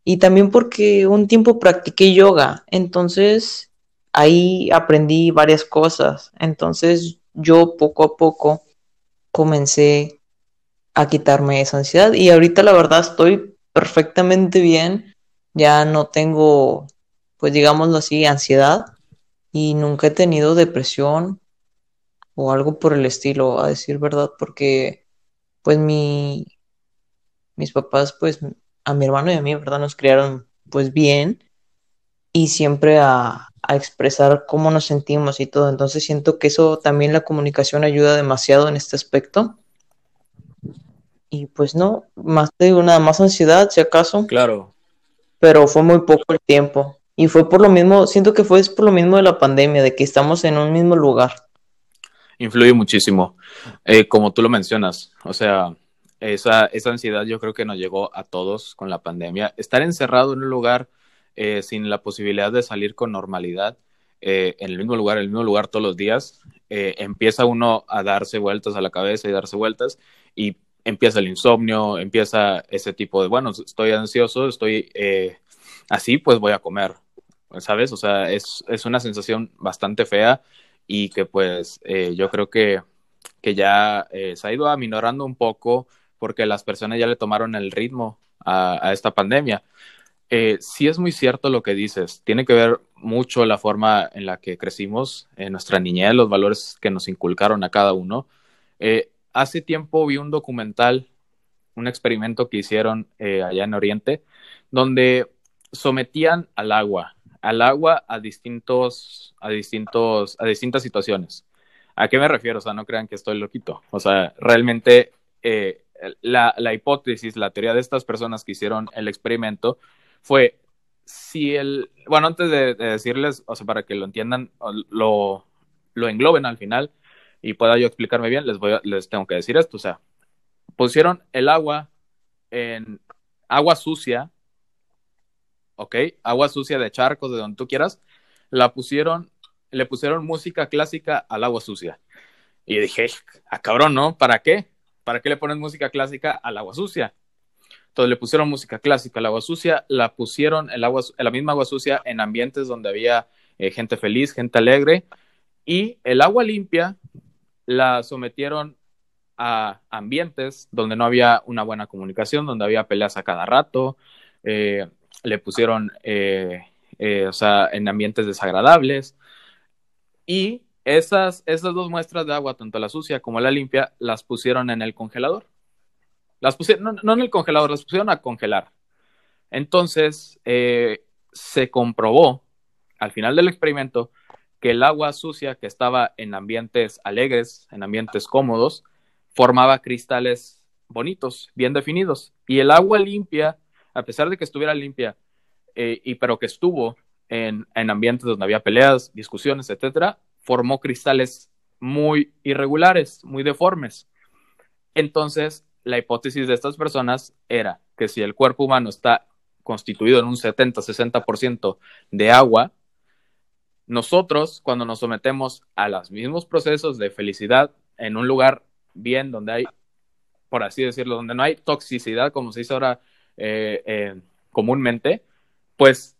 Y también porque un tiempo practiqué yoga, entonces ahí aprendí varias cosas, entonces yo poco a poco comencé a quitarme esa ansiedad. Y ahorita la verdad estoy perfectamente bien, ya no tengo, pues digámoslo así, ansiedad. Y nunca he tenido depresión o algo por el estilo, a decir verdad, porque pues mi, mis papás, pues a mi hermano y a mí, ¿verdad? Nos criaron pues bien y siempre a, a expresar cómo nos sentimos y todo. Entonces siento que eso también la comunicación ayuda demasiado en este aspecto. Y pues no, más te digo, nada más ansiedad, si acaso. Claro. Pero fue muy poco el tiempo. Y fue por lo mismo, siento que fue por lo mismo de la pandemia, de que estamos en un mismo lugar. Influye muchísimo, eh, como tú lo mencionas. O sea, esa, esa ansiedad yo creo que nos llegó a todos con la pandemia. Estar encerrado en un lugar eh, sin la posibilidad de salir con normalidad, eh, en el mismo lugar, en el mismo lugar todos los días, eh, empieza uno a darse vueltas a la cabeza y darse vueltas y empieza el insomnio, empieza ese tipo de, bueno, estoy ansioso, estoy eh, así, pues voy a comer, ¿sabes? O sea, es, es una sensación bastante fea y que pues eh, yo creo que, que ya eh, se ha ido aminorando un poco porque las personas ya le tomaron el ritmo a, esta pandemia. Eh, sí es muy cierto lo que dices, tiene que ver mucho la forma en la que crecimos, en nuestra niñez, los valores que nos inculcaron a cada uno. Eh, hace tiempo vi un documental, un experimento que hicieron allá en Oriente, donde sometían al agua, al agua a distintos, a distintos, a distintas situaciones. ¿A qué me refiero? O sea, no crean que estoy loquito. O sea, realmente eh, la, la, hipótesis, la teoría de estas personas que hicieron el experimento fue si el, bueno, antes de, de decirles, o sea, para que lo entiendan, lo, lo engloben al final y pueda yo explicarme bien, les, voy a, les tengo que decir esto, o sea, pusieron el agua en agua sucia, ¿ok? Agua sucia de charcos, de donde tú quieras, la pusieron, le pusieron música clásica al agua sucia. Y dije, a ah, cabrón, ¿no? ¿Para qué? ¿Para qué le ponen música clásica al agua sucia? Entonces le pusieron música clásica al agua sucia, la pusieron el agua, la misma agua sucia en ambientes donde había eh, gente feliz, gente alegre, y el agua limpia la sometieron a ambientes donde no había una buena comunicación, donde había peleas a cada rato, eh, le pusieron, eh, eh, o sea, en ambientes desagradables. Y esas, esas dos muestras de agua, tanto la sucia como la limpia, las pusieron en el congelador. Las pusieron, no, en el congelador, las pusieron a congelar. Entonces, eh, se comprobó al final del experimento que el agua sucia que estaba en ambientes alegres, en ambientes cómodos, formaba cristales bonitos, bien definidos. Y el agua limpia, a pesar de que estuviera limpia, eh, y pero que estuvo en, en, ambientes donde había peleas, discusiones, etcétera, formó cristales muy irregulares, muy deformes. Entonces, la hipótesis de estas personas era que si el cuerpo humano está constituido en un 70-60% de agua, nosotros, cuando nos sometemos a los mismos procesos de felicidad en un lugar bien donde hay, por así decirlo, donde no hay toxicidad, como se dice ahora eh, eh, comúnmente, pues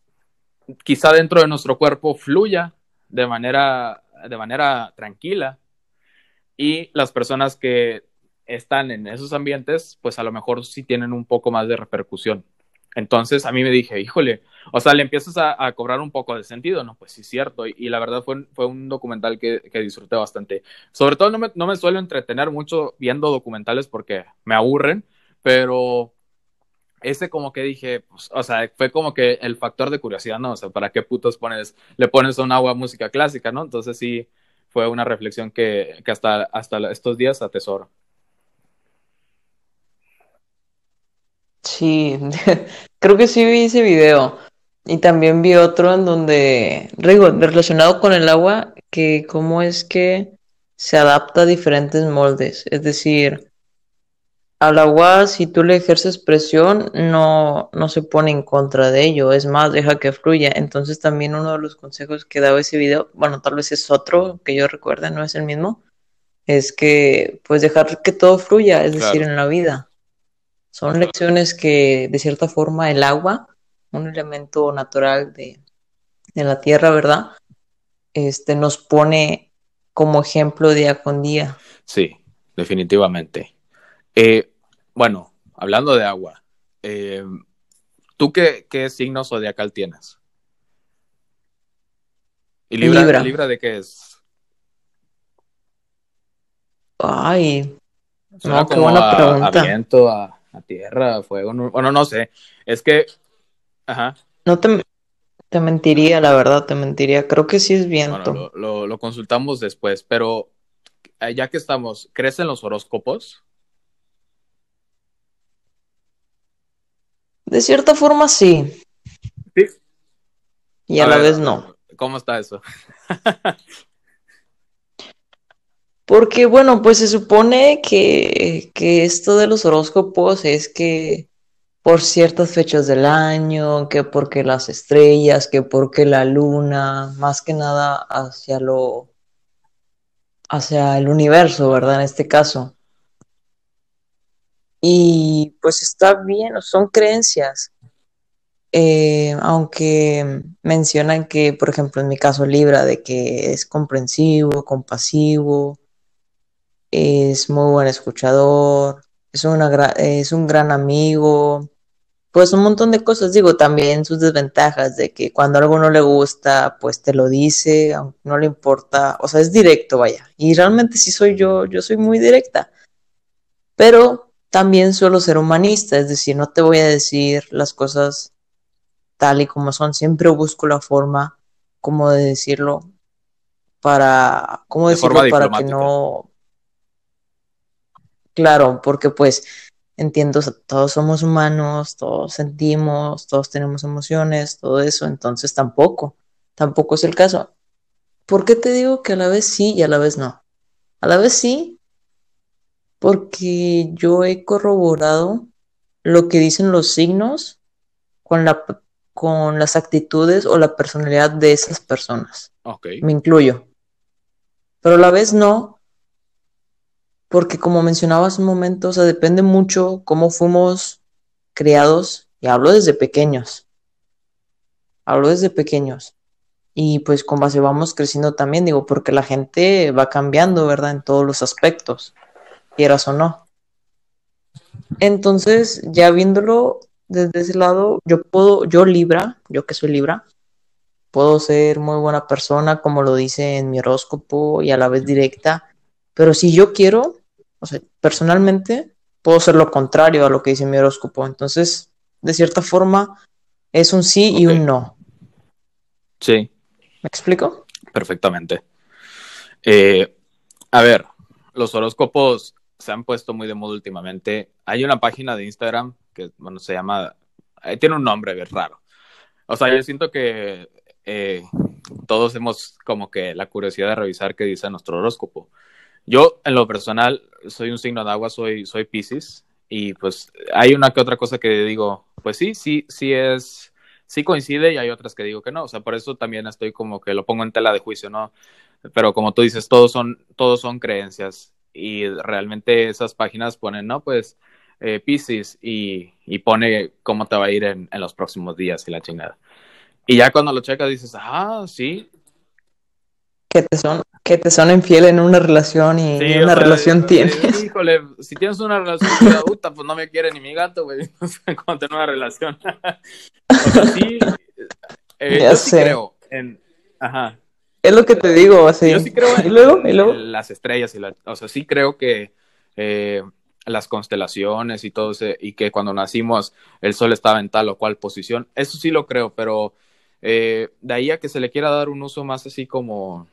quizá dentro de nuestro cuerpo fluya de manera, de manera tranquila y las personas que están en esos ambientes, pues a lo mejor sí tienen un poco más de repercusión. Entonces a mí me dije, híjole, o sea, le empiezas a, cobrar un poco de sentido, ¿no? Pues sí, cierto. Y, y la verdad fue, fue un documental que, que, disfruté bastante. Sobre todo no me, no me suelo entretener mucho viendo documentales porque me aburren, pero ese como que dije, pues, o sea, fue como que el factor de curiosidad, ¿no? O sea, ¿para qué putos pones, le pones a un agua música clásica, ¿no? Entonces sí, fue una reflexión que, que hasta, hasta estos días atesoro. Sí, creo que sí vi ese video. Y también vi otro en donde, relacionado con el agua, que cómo es que se adapta a diferentes moldes. Es decir, al agua, si tú le ejerces presión, no, no se pone en contra de ello. Es más, deja que fluya. Entonces también uno de los consejos que daba ese video, bueno, tal vez es otro que yo recuerde, no es el mismo, es que pues dejar que todo fluya, es decir, en la vida. Son lecciones que de cierta forma el agua un elemento natural de, la tierra, ¿verdad? Este nos pone como ejemplo día con día. Sí, definitivamente. Eh, bueno, hablando de agua, eh, ¿tú qué, qué, signo zodiacal tienes? ¿Y Libra, Libra. de qué es? Ay, no, qué buena pregunta. A, viento, a, tierra, a fuego, bueno, no sé. Es que no te, te mentiría, la verdad, te mentiría. Creo que sí es viento. lo, consultamos después, pero eh, ya que estamos, ¿crees en los horóscopos? De cierta forma sí. Sí. Y a, la vez no. ¿Cómo está eso? Porque, bueno, pues se supone que, que esto de los horóscopos es que por ciertas fechas del año, que porque las estrellas, que porque la luna, más que nada hacia lo hacia el universo, ¿verdad? En este caso. Y pues está bien, son creencias. Eh, aunque mencionan que, por ejemplo, en mi caso Libra, de que es comprensivo, compasivo, es muy buen escuchador, es, una es un gran amigo, pues un montón de cosas, digo, también sus desventajas de que cuando algo no le gusta, pues te lo dice, no le importa, o sea, es directo, vaya. Y realmente sí soy yo, yo soy muy directa. Pero también suelo ser humanista, es decir, no te voy a decir las cosas tal y como son, siempre busco la forma como de decirlo para, ¿cómo decirlo? Para que no Claro, porque pues entiendo, todos somos humanos, todos sentimos, todos tenemos emociones, todo eso, entonces tampoco, tampoco es el caso. ¿Por qué te digo que a la vez sí y a la vez no? A la vez sí, porque yo he corroborado lo que dicen los signos con, la, con las actitudes o la personalidad de esas personas. Me incluyo. Pero a la vez no, porque como mencionaba hace un momento, o sea, depende mucho cómo fuimos criados, y hablo desde pequeños, hablo desde pequeños, y pues con base vamos creciendo también, digo, porque la gente va cambiando, ¿verdad? En todos los aspectos, quieras o no. Entonces, ya viéndolo desde ese lado, yo puedo, yo Libra, yo que soy Libra, puedo ser muy buena persona, como lo dice en mi horóscopo, y a la vez directa, pero si yo quiero, o sea, personalmente puedo ser lo contrario a lo que dice mi horóscopo. Entonces, de cierta forma, es un sí y un no. Sí. ¿Me explico? Perfectamente. Eh, a ver, los horóscopos se han puesto muy de moda últimamente. Hay una página de Instagram que, bueno, se llama, eh, tiene un nombre raro. O sea, yo siento que eh, todos hemos como que la curiosidad de revisar qué dice nuestro horóscopo. Yo, en lo personal, soy un signo de agua, soy, soy Pisces, y pues hay una que otra cosa que digo, pues sí, sí, sí es, sí coincide y hay otras que digo que no, o sea, por eso también estoy como que lo pongo en tela de juicio, ¿no? Pero como tú dices, todos son, todos son creencias y realmente esas páginas ponen, ¿no? Pues eh, Pisces y, y, pone cómo te va a ir en, en los próximos días y la chingada. Y ya cuando lo checas dices, ah, sí, que te son que te son infiel en una relación y una relación tienes. Híjole, si tienes una relación con la puta, pues no me quiere ni mi gato, güey. No sé una relación. o sea, sí, eh, yo sí creo en... Ajá. Es lo que te digo, así. Yo sí creo en, ¿Y luego? ¿Y luego? las estrellas y la, o sea, sí creo que eh, las constelaciones y todo ese, y que cuando nacimos el sol estaba en tal o cual posición, eso sí lo creo, pero eh, de ahí a que se le quiera dar un uso más así como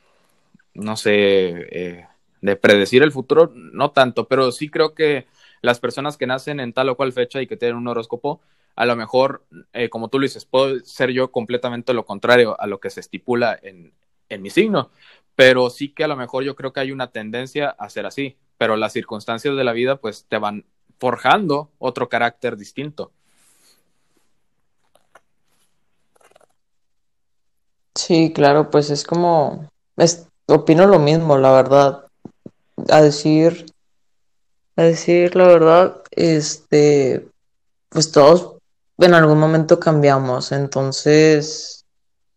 no sé, eh, de predecir el futuro, no tanto, pero sí creo que las personas que nacen en tal o cual fecha y que tienen un horóscopo, a lo mejor, eh, como tú lo dices, puedo ser yo completamente lo contrario a lo que se estipula en, en mi signo, pero sí que a lo mejor yo creo que hay una tendencia a ser así, pero las circunstancias de la vida pues te van forjando otro carácter distinto. Sí, claro, pues es como, es, opino lo mismo, la verdad. A decir, a decir la verdad, este, pues todos en algún momento cambiamos, entonces,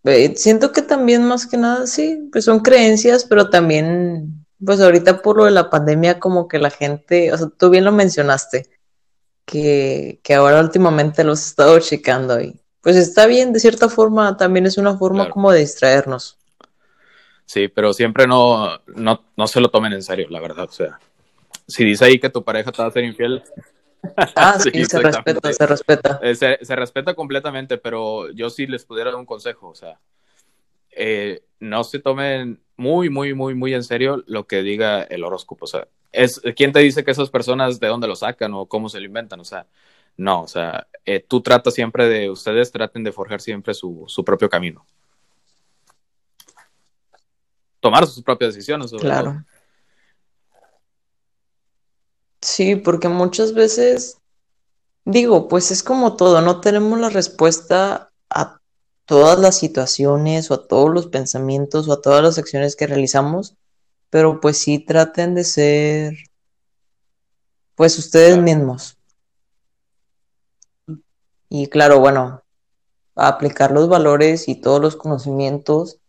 eh, siento que también más que nada, sí, pues son creencias, pero también, pues ahorita por lo de la pandemia, como que la gente, o sea, tú bien lo mencionaste, que, que ahora últimamente los he estado checando y pues está bien, de cierta forma, también es una forma como de distraernos. Sí, pero siempre no, no, no se lo tomen en serio, la verdad. O sea, si dice ahí que tu pareja te va a ser infiel. Ah, sí, se respeta, se respeta. Eh, se, respeta completamente, pero yo sí les pudiera dar un consejo, o sea, eh, no se tomen muy, muy, muy, muy en serio lo que diga el horóscopo. O sea, es, ¿quién te dice que esas personas de dónde lo sacan o cómo se lo inventan? O sea, no, o sea, eh, tú tratas siempre de, ustedes traten de forjar siempre su, su propio camino. Tomar sus propias decisiones. claro. Sí, porque muchas veces, digo, pues es como todo, no tenemos la respuesta a todas las situaciones o a todos los pensamientos o a todas las acciones que realizamos, pero pues sí traten de ser, pues ustedes mismos. Y claro, bueno, aplicar los valores y todos los conocimientos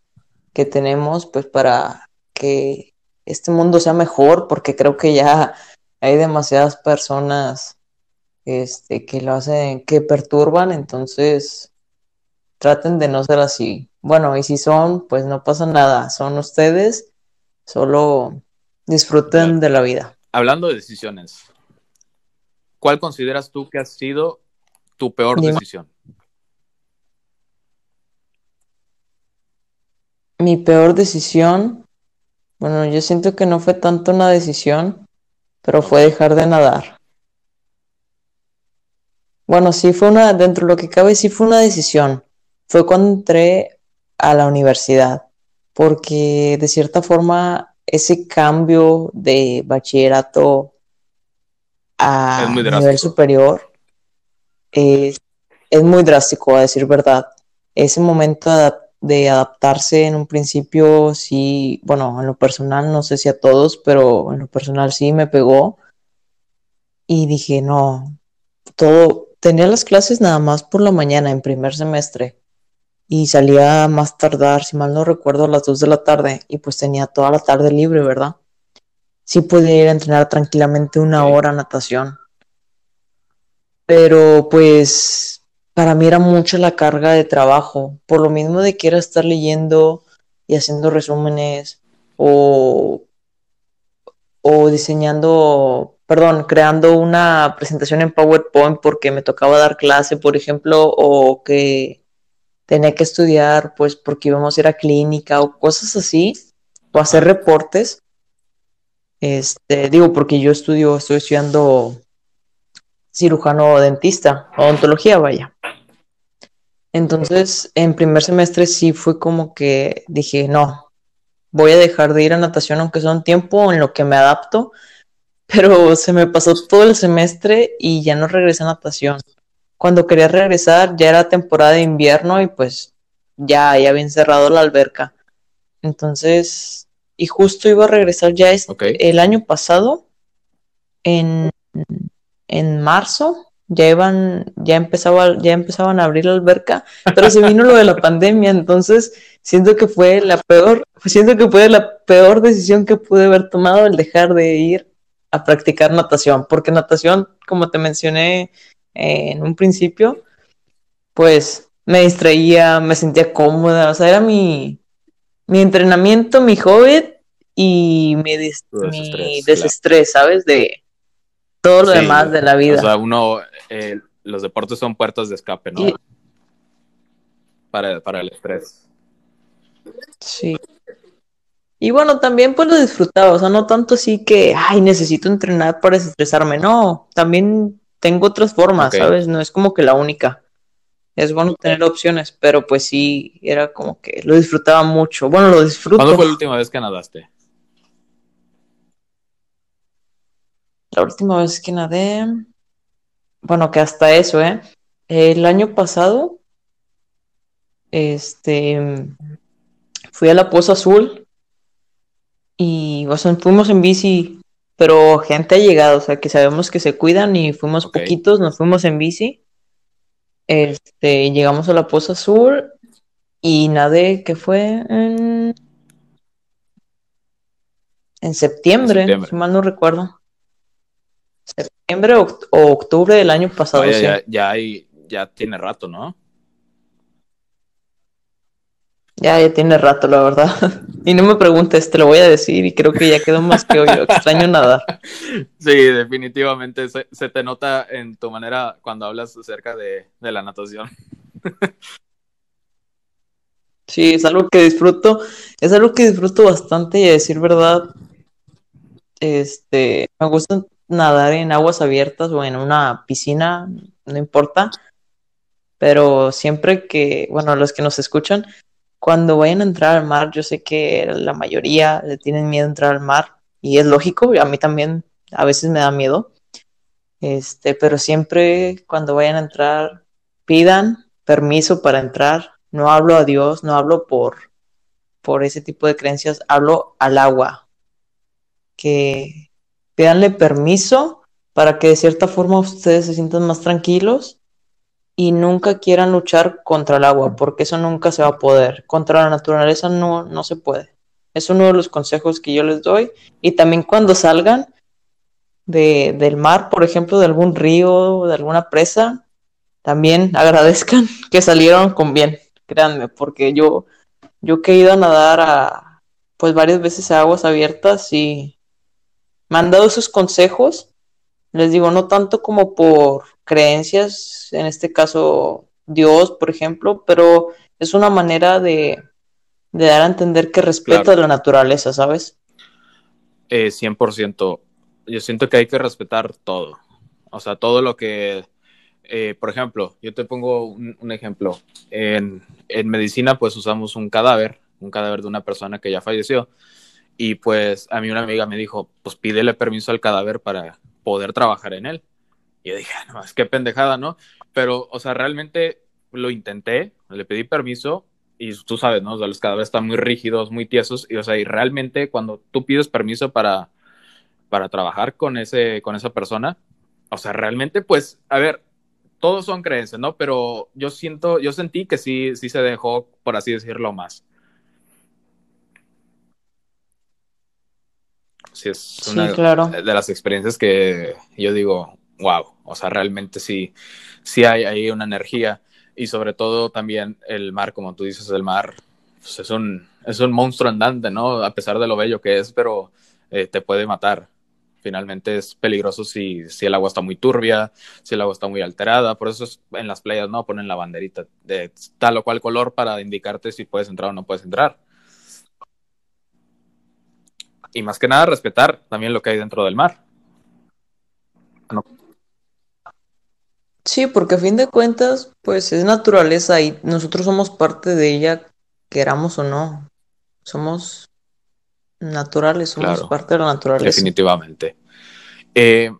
que tenemos, pues para que este mundo sea mejor, porque creo que ya hay demasiadas personas este, que lo hacen, que perturban, entonces traten de no ser así. Bueno, y si son, pues no pasa nada, son ustedes, solo disfruten de la vida. Hablando de decisiones, ¿cuál consideras tú que ha sido tu peor decisión? Mi peor decisión, bueno, yo siento que no fue tanto una decisión, pero fue dejar de nadar. Bueno, sí fue una, dentro de lo que cabe, sí fue una decisión. Fue cuando entré a la universidad, porque de cierta forma ese cambio de bachillerato a nivel superior es, muy drástico, a decir verdad. Ese momento de adaptarse en un principio, sí, bueno, en lo personal, no sé si a todos, pero en lo personal sí me pegó. Y dije, no, todo, tenía las clases nada más por la mañana en primer semestre y salía más tardar, si mal no recuerdo, a las 2 de la tarde y pues tenía toda la tarde libre, ¿verdad? Sí podía ir a entrenar tranquilamente una hora natación pero pues para mí era mucha la carga de trabajo, por lo mismo de que era estar leyendo y haciendo resúmenes o, o diseñando, perdón, creando una presentación en PowerPoint porque me tocaba dar clase, por ejemplo, o que tenía que estudiar pues porque íbamos a ir a clínica o cosas así, o hacer reportes. Este, digo, porque yo estudio, estoy estudiando cirujano o dentista, odontología, vaya. Entonces, en primer semestre sí fue como que dije, no, voy a dejar de ir a natación aunque sea un tiempo en lo que me adapto, pero se me pasó todo el semestre y ya no regresé a natación. Cuando quería regresar ya era temporada de invierno y pues ya, ya había cerrado la alberca. Entonces, y justo iba a regresar ya este, el año pasado, en en marzo, ya iban, ya empezaba, ya empezaban a abrir la alberca, pero se vino lo de la pandemia, entonces siento que fue la peor, siento que fue la peor decisión que pude haber tomado el dejar de ir a practicar natación, porque natación, como te mencioné eh, en un principio, pues me distraía, me sentía cómoda, o sea, era mi, mi entrenamiento, mi hobby y mi, desestrés, ¿sabes? De, todo lo demás de la vida. O sea, uno, eh, los deportes son puertas de escape, ¿no? Para, para el estrés. Sí. Y bueno, también pues lo disfrutaba, o sea, no tanto así que, ay, necesito entrenar para desestresarme, no, también tengo otras formas, ¿sabes? No es como que la única. Es bueno tener opciones, pero pues sí, era como que lo disfrutaba mucho. Bueno, lo disfruto. ¿Cuándo fue la última vez que nadaste? La última vez que nadé, bueno, que hasta eso, ¿eh? El año pasado, este, fui a la Poza Azul y, o sea, fuimos en bici, pero gente ha llegado, o sea, que sabemos que se cuidan y fuimos poquitos, nos fuimos en bici. Este, llegamos a la Poza Azul y nadé, que fue en, en septiembre, si mal no recuerdo. Septiembre o, octubre del año pasado. ya, ya, hay, ya tiene rato, ¿no? Ya, ya tiene rato, la verdad. Y no me preguntes, te lo voy a decir y creo que ya quedó más que obvio. Extraño nadar. Sí, definitivamente. Se, te nota en tu manera cuando hablas acerca de, la natación. Sí, es algo que disfruto. Es algo que disfruto bastante y a decir verdad, este, me gusta nadar en aguas abiertas o en una piscina, no importa. Pero siempre que, bueno, los que nos escuchan, cuando vayan a entrar al mar, yo sé que la mayoría le tienen miedo a entrar al mar y es lógico, a mí también a veces me da miedo. Este, pero siempre cuando vayan a entrar, pidan permiso para entrar. No hablo a Dios, no hablo por, por ese tipo de creencias, hablo al agua. Que pidanle permiso para que de cierta forma ustedes se sientan más tranquilos y nunca quieran luchar contra el agua, porque eso nunca se va a poder. Contra la naturaleza no, no se puede. Es uno de los consejos que yo les doy. Y también cuando salgan de, del mar, por ejemplo, de algún río, de alguna presa, también agradezcan que salieron con bien, créanme, porque yo, yo he ido a nadar a, pues varias veces a aguas abiertas y me han dado esos consejos, les digo, no tanto como por creencias, en este caso Dios, por ejemplo, pero es una manera de, dar a entender que respeta la naturaleza, ¿sabes? Eh, 100%. Yo siento que hay que respetar todo. O sea, todo lo que, eh, por ejemplo, yo te pongo un, ejemplo. En, en, medicina, pues usamos un cadáver, un cadáver de una persona que ya falleció. Y pues a mí una amiga me dijo, pues pídele permiso al cadáver para poder trabajar en él. Y yo dije, no, es que pendejada, ¿no? Pero, o sea, realmente lo intenté, le pedí permiso y tú sabes, ¿no? Los cadáveres están muy rígidos, muy tiesos y, o sea, y realmente cuando tú pides permiso para, para trabajar con, ese, con esa persona, o sea, realmente, pues, a ver, todos son creencias, ¿no? Pero yo siento, yo sentí que sí, sí se dejó, por así decirlo, más. Sí, es una claro. de las experiencias que yo digo, wow, o sea, realmente sí, sí hay ahí una energía y sobre todo también el mar, como tú dices, el mar pues es, un, es un monstruo andante, ¿no? A pesar de lo bello que es, pero eh, te puede matar. Finalmente es peligroso si, si el agua está muy turbia, si el agua está muy alterada. Por eso en las playas no ponen la banderita de tal o cual color para indicarte si puedes entrar o no puedes entrar. Y más que nada respetar también lo que hay dentro del mar. No, Sí, porque a fin de cuentas, pues es naturaleza y nosotros somos parte de ella, queramos o no. Somos naturales, somos parte de la naturaleza. Definitivamente. Eh,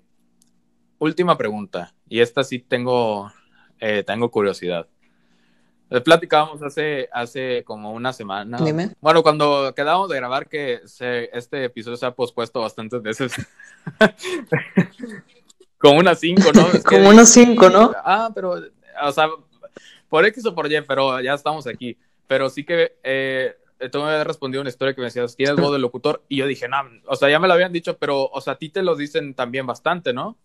última pregunta, y esta sí tengo, eh, tengo curiosidad. Eh, platicábamos hace, hace como una semana. Dime. Bueno, cuando quedamos de grabar que este episodio se ha pospuesto bastantes veces. Como unas 5, ¿no? Como unas 5, ¿no? Ah, pero, o sea, por X o por Y, pero ya estamos aquí. Pero sí que eh, tú me habías respondido una historia que me decías, ¿tienes voz de locutor? Y yo dije, no, o sea, ya me lo habían dicho, pero, o sea, a ti te lo dicen también bastante, ¿no?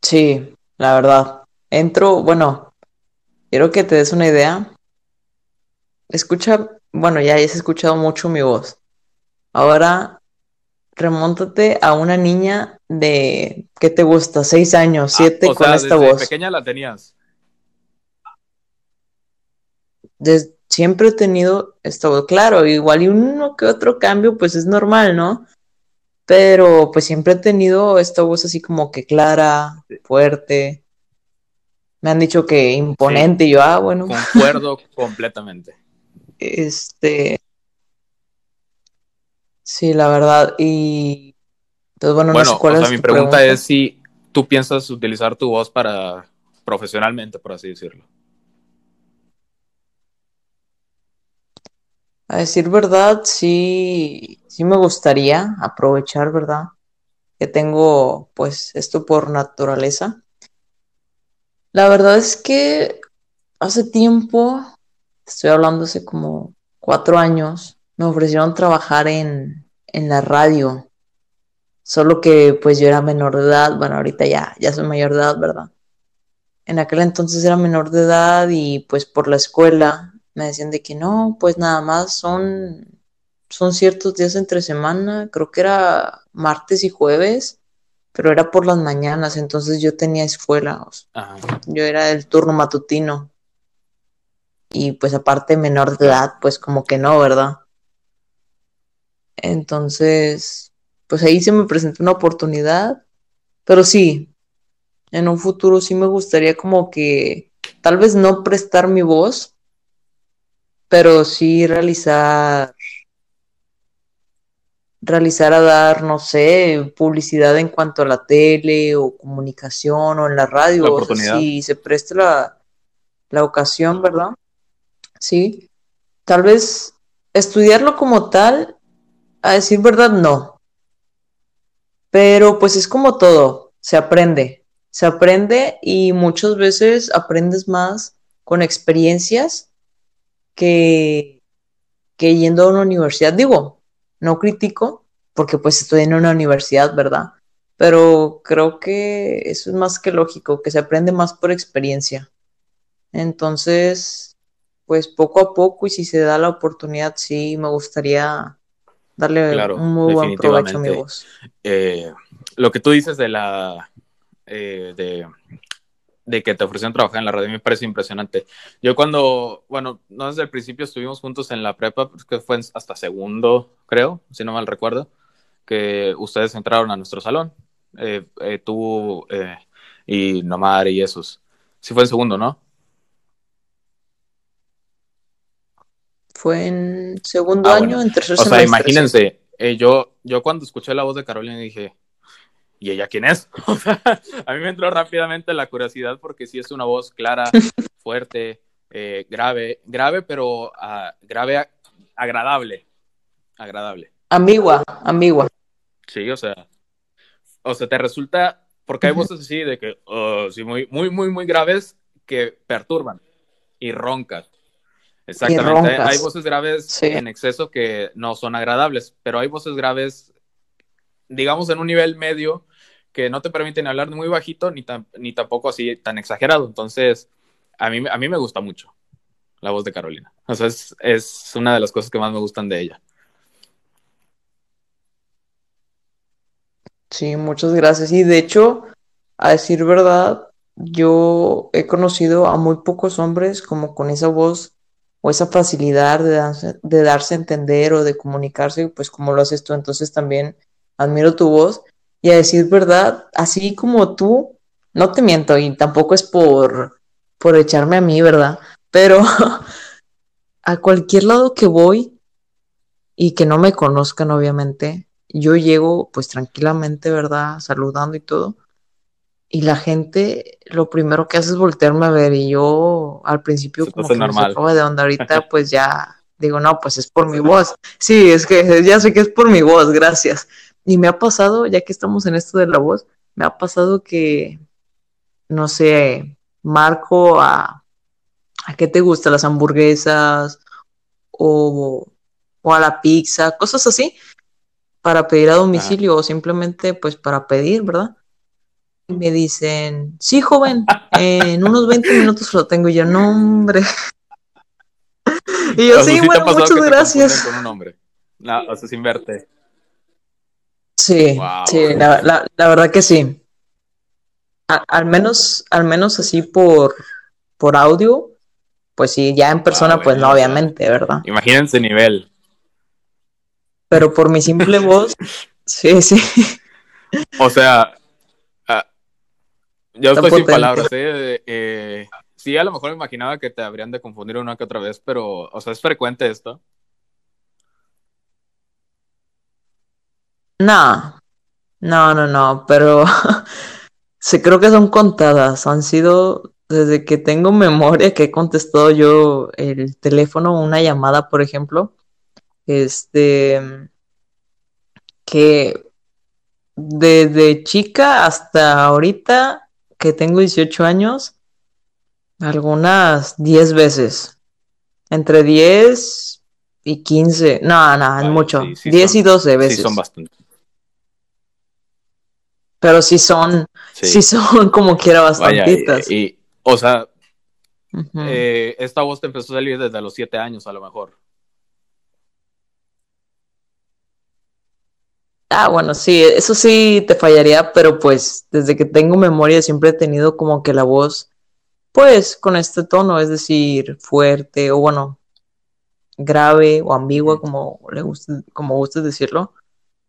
Sí, la verdad. Entro, bueno, quiero que te des una idea. Escucha, bueno, ya has escuchado mucho mi voz. Ahora remóntate a una niña de, ¿qué te gusta? Seis años, ah, siete con esta desde voz. pequeña la tenías. siempre he tenido esta voz, claro, igual y uno que otro cambio, pues es normal, ¿no? Pero pues siempre he tenido esta voz así como que clara, fuerte. Me han dicho que imponente, y yo, ah, bueno. Concuerdo completamente. Este. Sí, la verdad. Y. Entonces, bueno, no sé cuál es mi pregunta es si tú piensas utilizar tu voz para profesionalmente, por así decirlo. A decir verdad, sí, sí me gustaría aprovechar, ¿verdad? Que tengo pues esto por naturaleza. La verdad es que hace tiempo, estoy hablando hace como cuatro años, me ofrecieron trabajar en, en la radio. Solo que pues yo era menor de edad, bueno, ahorita ya, ya soy mayor de edad, ¿verdad? En aquel entonces era menor de edad y pues por la escuela me decían de que no, pues nada más son, son ciertos días entre semana, creo que era martes y jueves, pero era por las mañanas, entonces yo tenía escuela, yo era del turno matutino. Y pues aparte menor de edad, pues como que no, ¿verdad? Entonces, pues ahí se me presentó una oportunidad, pero sí, en un futuro sí me gustaría como que tal vez no prestar mi voz, pero sí realizar, realizar a dar, no sé, publicidad en cuanto a la tele o comunicación o en la radio, o si se presta la, la ocasión, ¿verdad? Sí, tal vez estudiarlo como tal, a decir verdad, no. Pero pues es como todo, se aprende, se aprende y muchas veces aprendes más con experiencias que, que yendo a una universidad, digo, no critico, porque pues estoy en una universidad, ¿verdad? Pero creo que eso es más que lógico, que se aprende más por experiencia. Entonces, pues poco a poco y si se da la oportunidad, sí, me gustaría darle un muy buen provecho a mi voz. Eh, lo que tú dices de la eh, de de que te ofrecieron trabajar en la radio me parece impresionante. Yo cuando, bueno, no desde el principio estuvimos juntos en la prepa, que fue hasta segundo, creo, si no mal recuerdo, que ustedes entraron a nuestro salón, eh, eh, tú eh, y Nomar y esos. Sí fue en segundo, ¿no? Fue en segundo ah, año, en tercer semestre. O sea, imagínense, yo, yo cuando escuché la voz de Carolina dije, ¿y ella quién es? a mí me entró rápidamente la curiosidad porque sí es una voz clara, fuerte, eh, grave, grave, pero uh, grave, agradable, agradable. Ambigua, ambigua. Sí, o sea, o sea, te resulta, porque hay voces así de que, oh, sí, muy, muy, muy, muy graves que perturban y roncas. Exactamente. Hay, voces graves en exceso que no son agradables, pero hay voces graves, digamos, en un nivel medio que no te permiten hablar muy bajito ni, ni tampoco así tan exagerado. Entonces, a mí, a mí me gusta mucho la voz de Carolina. O sea, es, una de las cosas que más me gustan de ella. Sí, muchas gracias. Y de hecho, a decir verdad, yo he conocido a muy pocos hombres como con esa voz o esa facilidad de de darse a entender o de comunicarse, pues como lo haces tú. Entonces también admiro tu voz y a decir verdad, así como tú, no te miento y tampoco es por, por echarme a mí, ¿verdad? Pero a cualquier lado que voy y que no me conozcan, obviamente, yo llego pues tranquilamente, ¿verdad? Saludando y todo. Y la gente lo primero que hace es voltearme a ver y yo al principio como que me sacaba de onda ahorita pues ya digo, no, pues es por mi voz. Sí, es que ya sé que es por mi voz, gracias. Y me ha pasado, ya que estamos en esto de la voz, me ha pasado que, no sé, marco a, a qué te gusta, las hamburguesas o, o a la pizza, cosas así, para pedir a domicilio o simplemente pues para pedir, ¿verdad? Y me dicen, sí, joven, en unos 20 minutos lo tengo. Y yo, no, hombre. y yo, sí, bueno, muchas gracias. Con un hombre. No, o sea, sin Sí, sí, la, verdad que sí. al menos, al menos así por, por audio, Pues sí, ya en persona, pues no, obviamente, ¿verdad? Imagínense nivel. Pero por mi simple voz, sí, sí. O sea, uh, yo estoy sin palabras, ¿eh? ¿eh? Sí, a lo mejor me imaginaba que te habrían de confundir una que otra vez, pero, o sea, ¿es frecuente esto? No, no, no, no, pero sí creo que son contadas. Han sido desde que tengo memoria que he contestado yo el teléfono, una llamada, por ejemplo. Este, que desde chica hasta ahorita que tengo 18 años, algunas 10 veces. Entre 10 y 15. No, no, es mucho. 10 y 12 veces. Sí, son bastante. Pero sí son, sí, son como quiera bastantitas. y, o sea, eh, esta voz te empezó a salir desde los 7 años a lo mejor. Ah, bueno, sí, eso sí te fallaría, pero pues desde que tengo memoria siempre he tenido como que la voz, pues con este tono, es decir, fuerte o bueno, grave o ambigua, como le guste, como guste decirlo,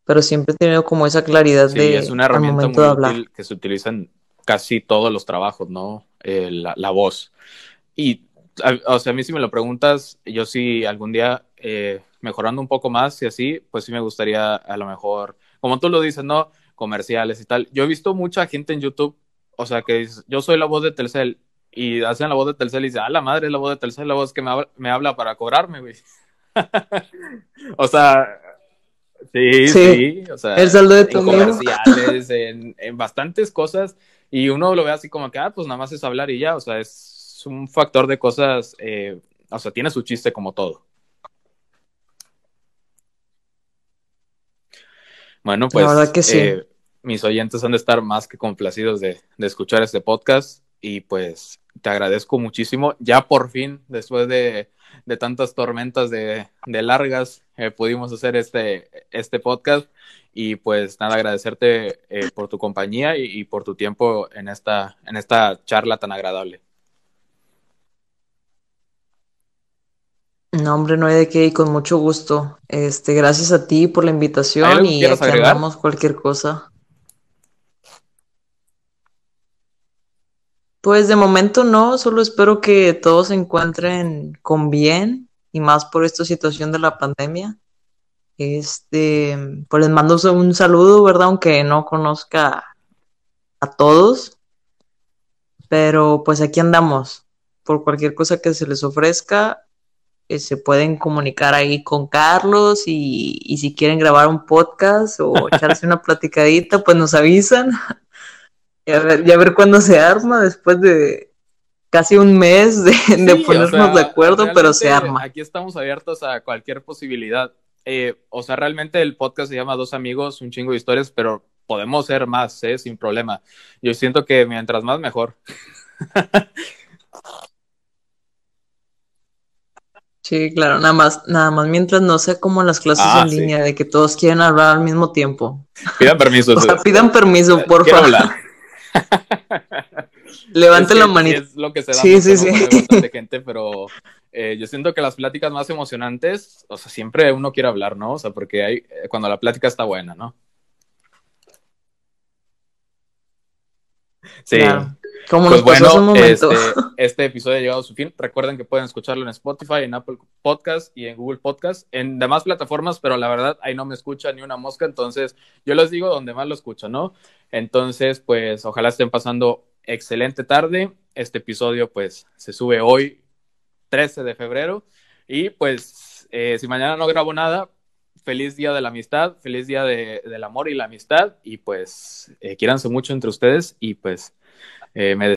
pero siempre he tenido como esa claridad de es una herramienta muy útil que se utiliza en casi todos los trabajos, ¿no? Eh, la, voz. Y, o sea, a mí si me lo preguntas, yo sí algún día eh, mejorando un poco más y así, pues sí me gustaría a lo mejor, como tú lo dices, ¿no? Comerciales y tal. Yo he visto mucha gente en YouTube, o sea, que dice, yo soy la voz de Telcel y hacen la voz de Telcel y dicen, ah, la madre es la voz de Telcel, la voz que me me habla para cobrarme, güey. o sea, sí, sí, o sea, el saldo de en comerciales, en, en bastantes cosas y uno lo ve así como que, ah, pues nada más es hablar y ya, o sea, es un factor de cosas, eh, o sea, tiene su chiste como todo. Bueno, pues eh, mis oyentes han de estar más que complacidos de, escuchar este podcast y pues te agradezco muchísimo. Ya por fin, después de, tantas tormentas de, largas, eh, pudimos hacer este, este podcast y pues nada, agradecerte eh, por tu compañía y, y, por tu tiempo en esta, en esta charla tan agradable. No, hombre, no hay de qué, y con mucho gusto. Este, gracias a ti por la invitación y aquí hablamos cualquier cosa. Pues de momento no, solo espero que todos se encuentren con bien y más por esta situación de la pandemia. Este, pues les mando un saludo, ¿verdad? Aunque no conozca a todos, pero pues aquí andamos. Por cualquier cosa que se les ofrezca, eh, se pueden comunicar ahí con Carlos y, si quieren grabar un podcast o echarse una platicadita, pues nos avisan. Y a ver, ya ver cuándo se arma después de casi un mes de, ponernos de acuerdo, pero se arma. Aquí estamos abiertos a cualquier posibilidad. Eh, o sea, realmente el podcast se llama Dos Amigos, un chingo de historias, pero podemos ser más, ¿eh? sin problema. Yo siento que mientras más, mejor. Sí, claro, nada más, nada más mientras no sea como las clases ah, en línea de que todos quieren hablar al mismo tiempo. Pidan permiso. o sea, pidan permiso, por favor. Levanten la manita. Es lo que se da sí, sí, sí. bastante gente, pero eh, yo siento que las pláticas más emocionantes, o sea, siempre uno quiere hablar, ¿no? O sea, porque hay eh, cuando la plática está buena, ¿no? Sí. Como pues bueno, este, este, episodio ha llegado a su fin. Recuerden que pueden escucharlo en Spotify, en Apple Podcast y en Google Podcast, en demás plataformas, pero la verdad ahí no me escucha ni una mosca, entonces yo les digo donde más lo escucho, ¿no? Entonces, pues ojalá estén pasando excelente tarde. Este episodio pues se sube hoy, 13 de febrero, y pues eh, si mañana no grabo nada, feliz día de la amistad, feliz día del amor y la amistad, y pues eh, mucho entre ustedes y pues eh, me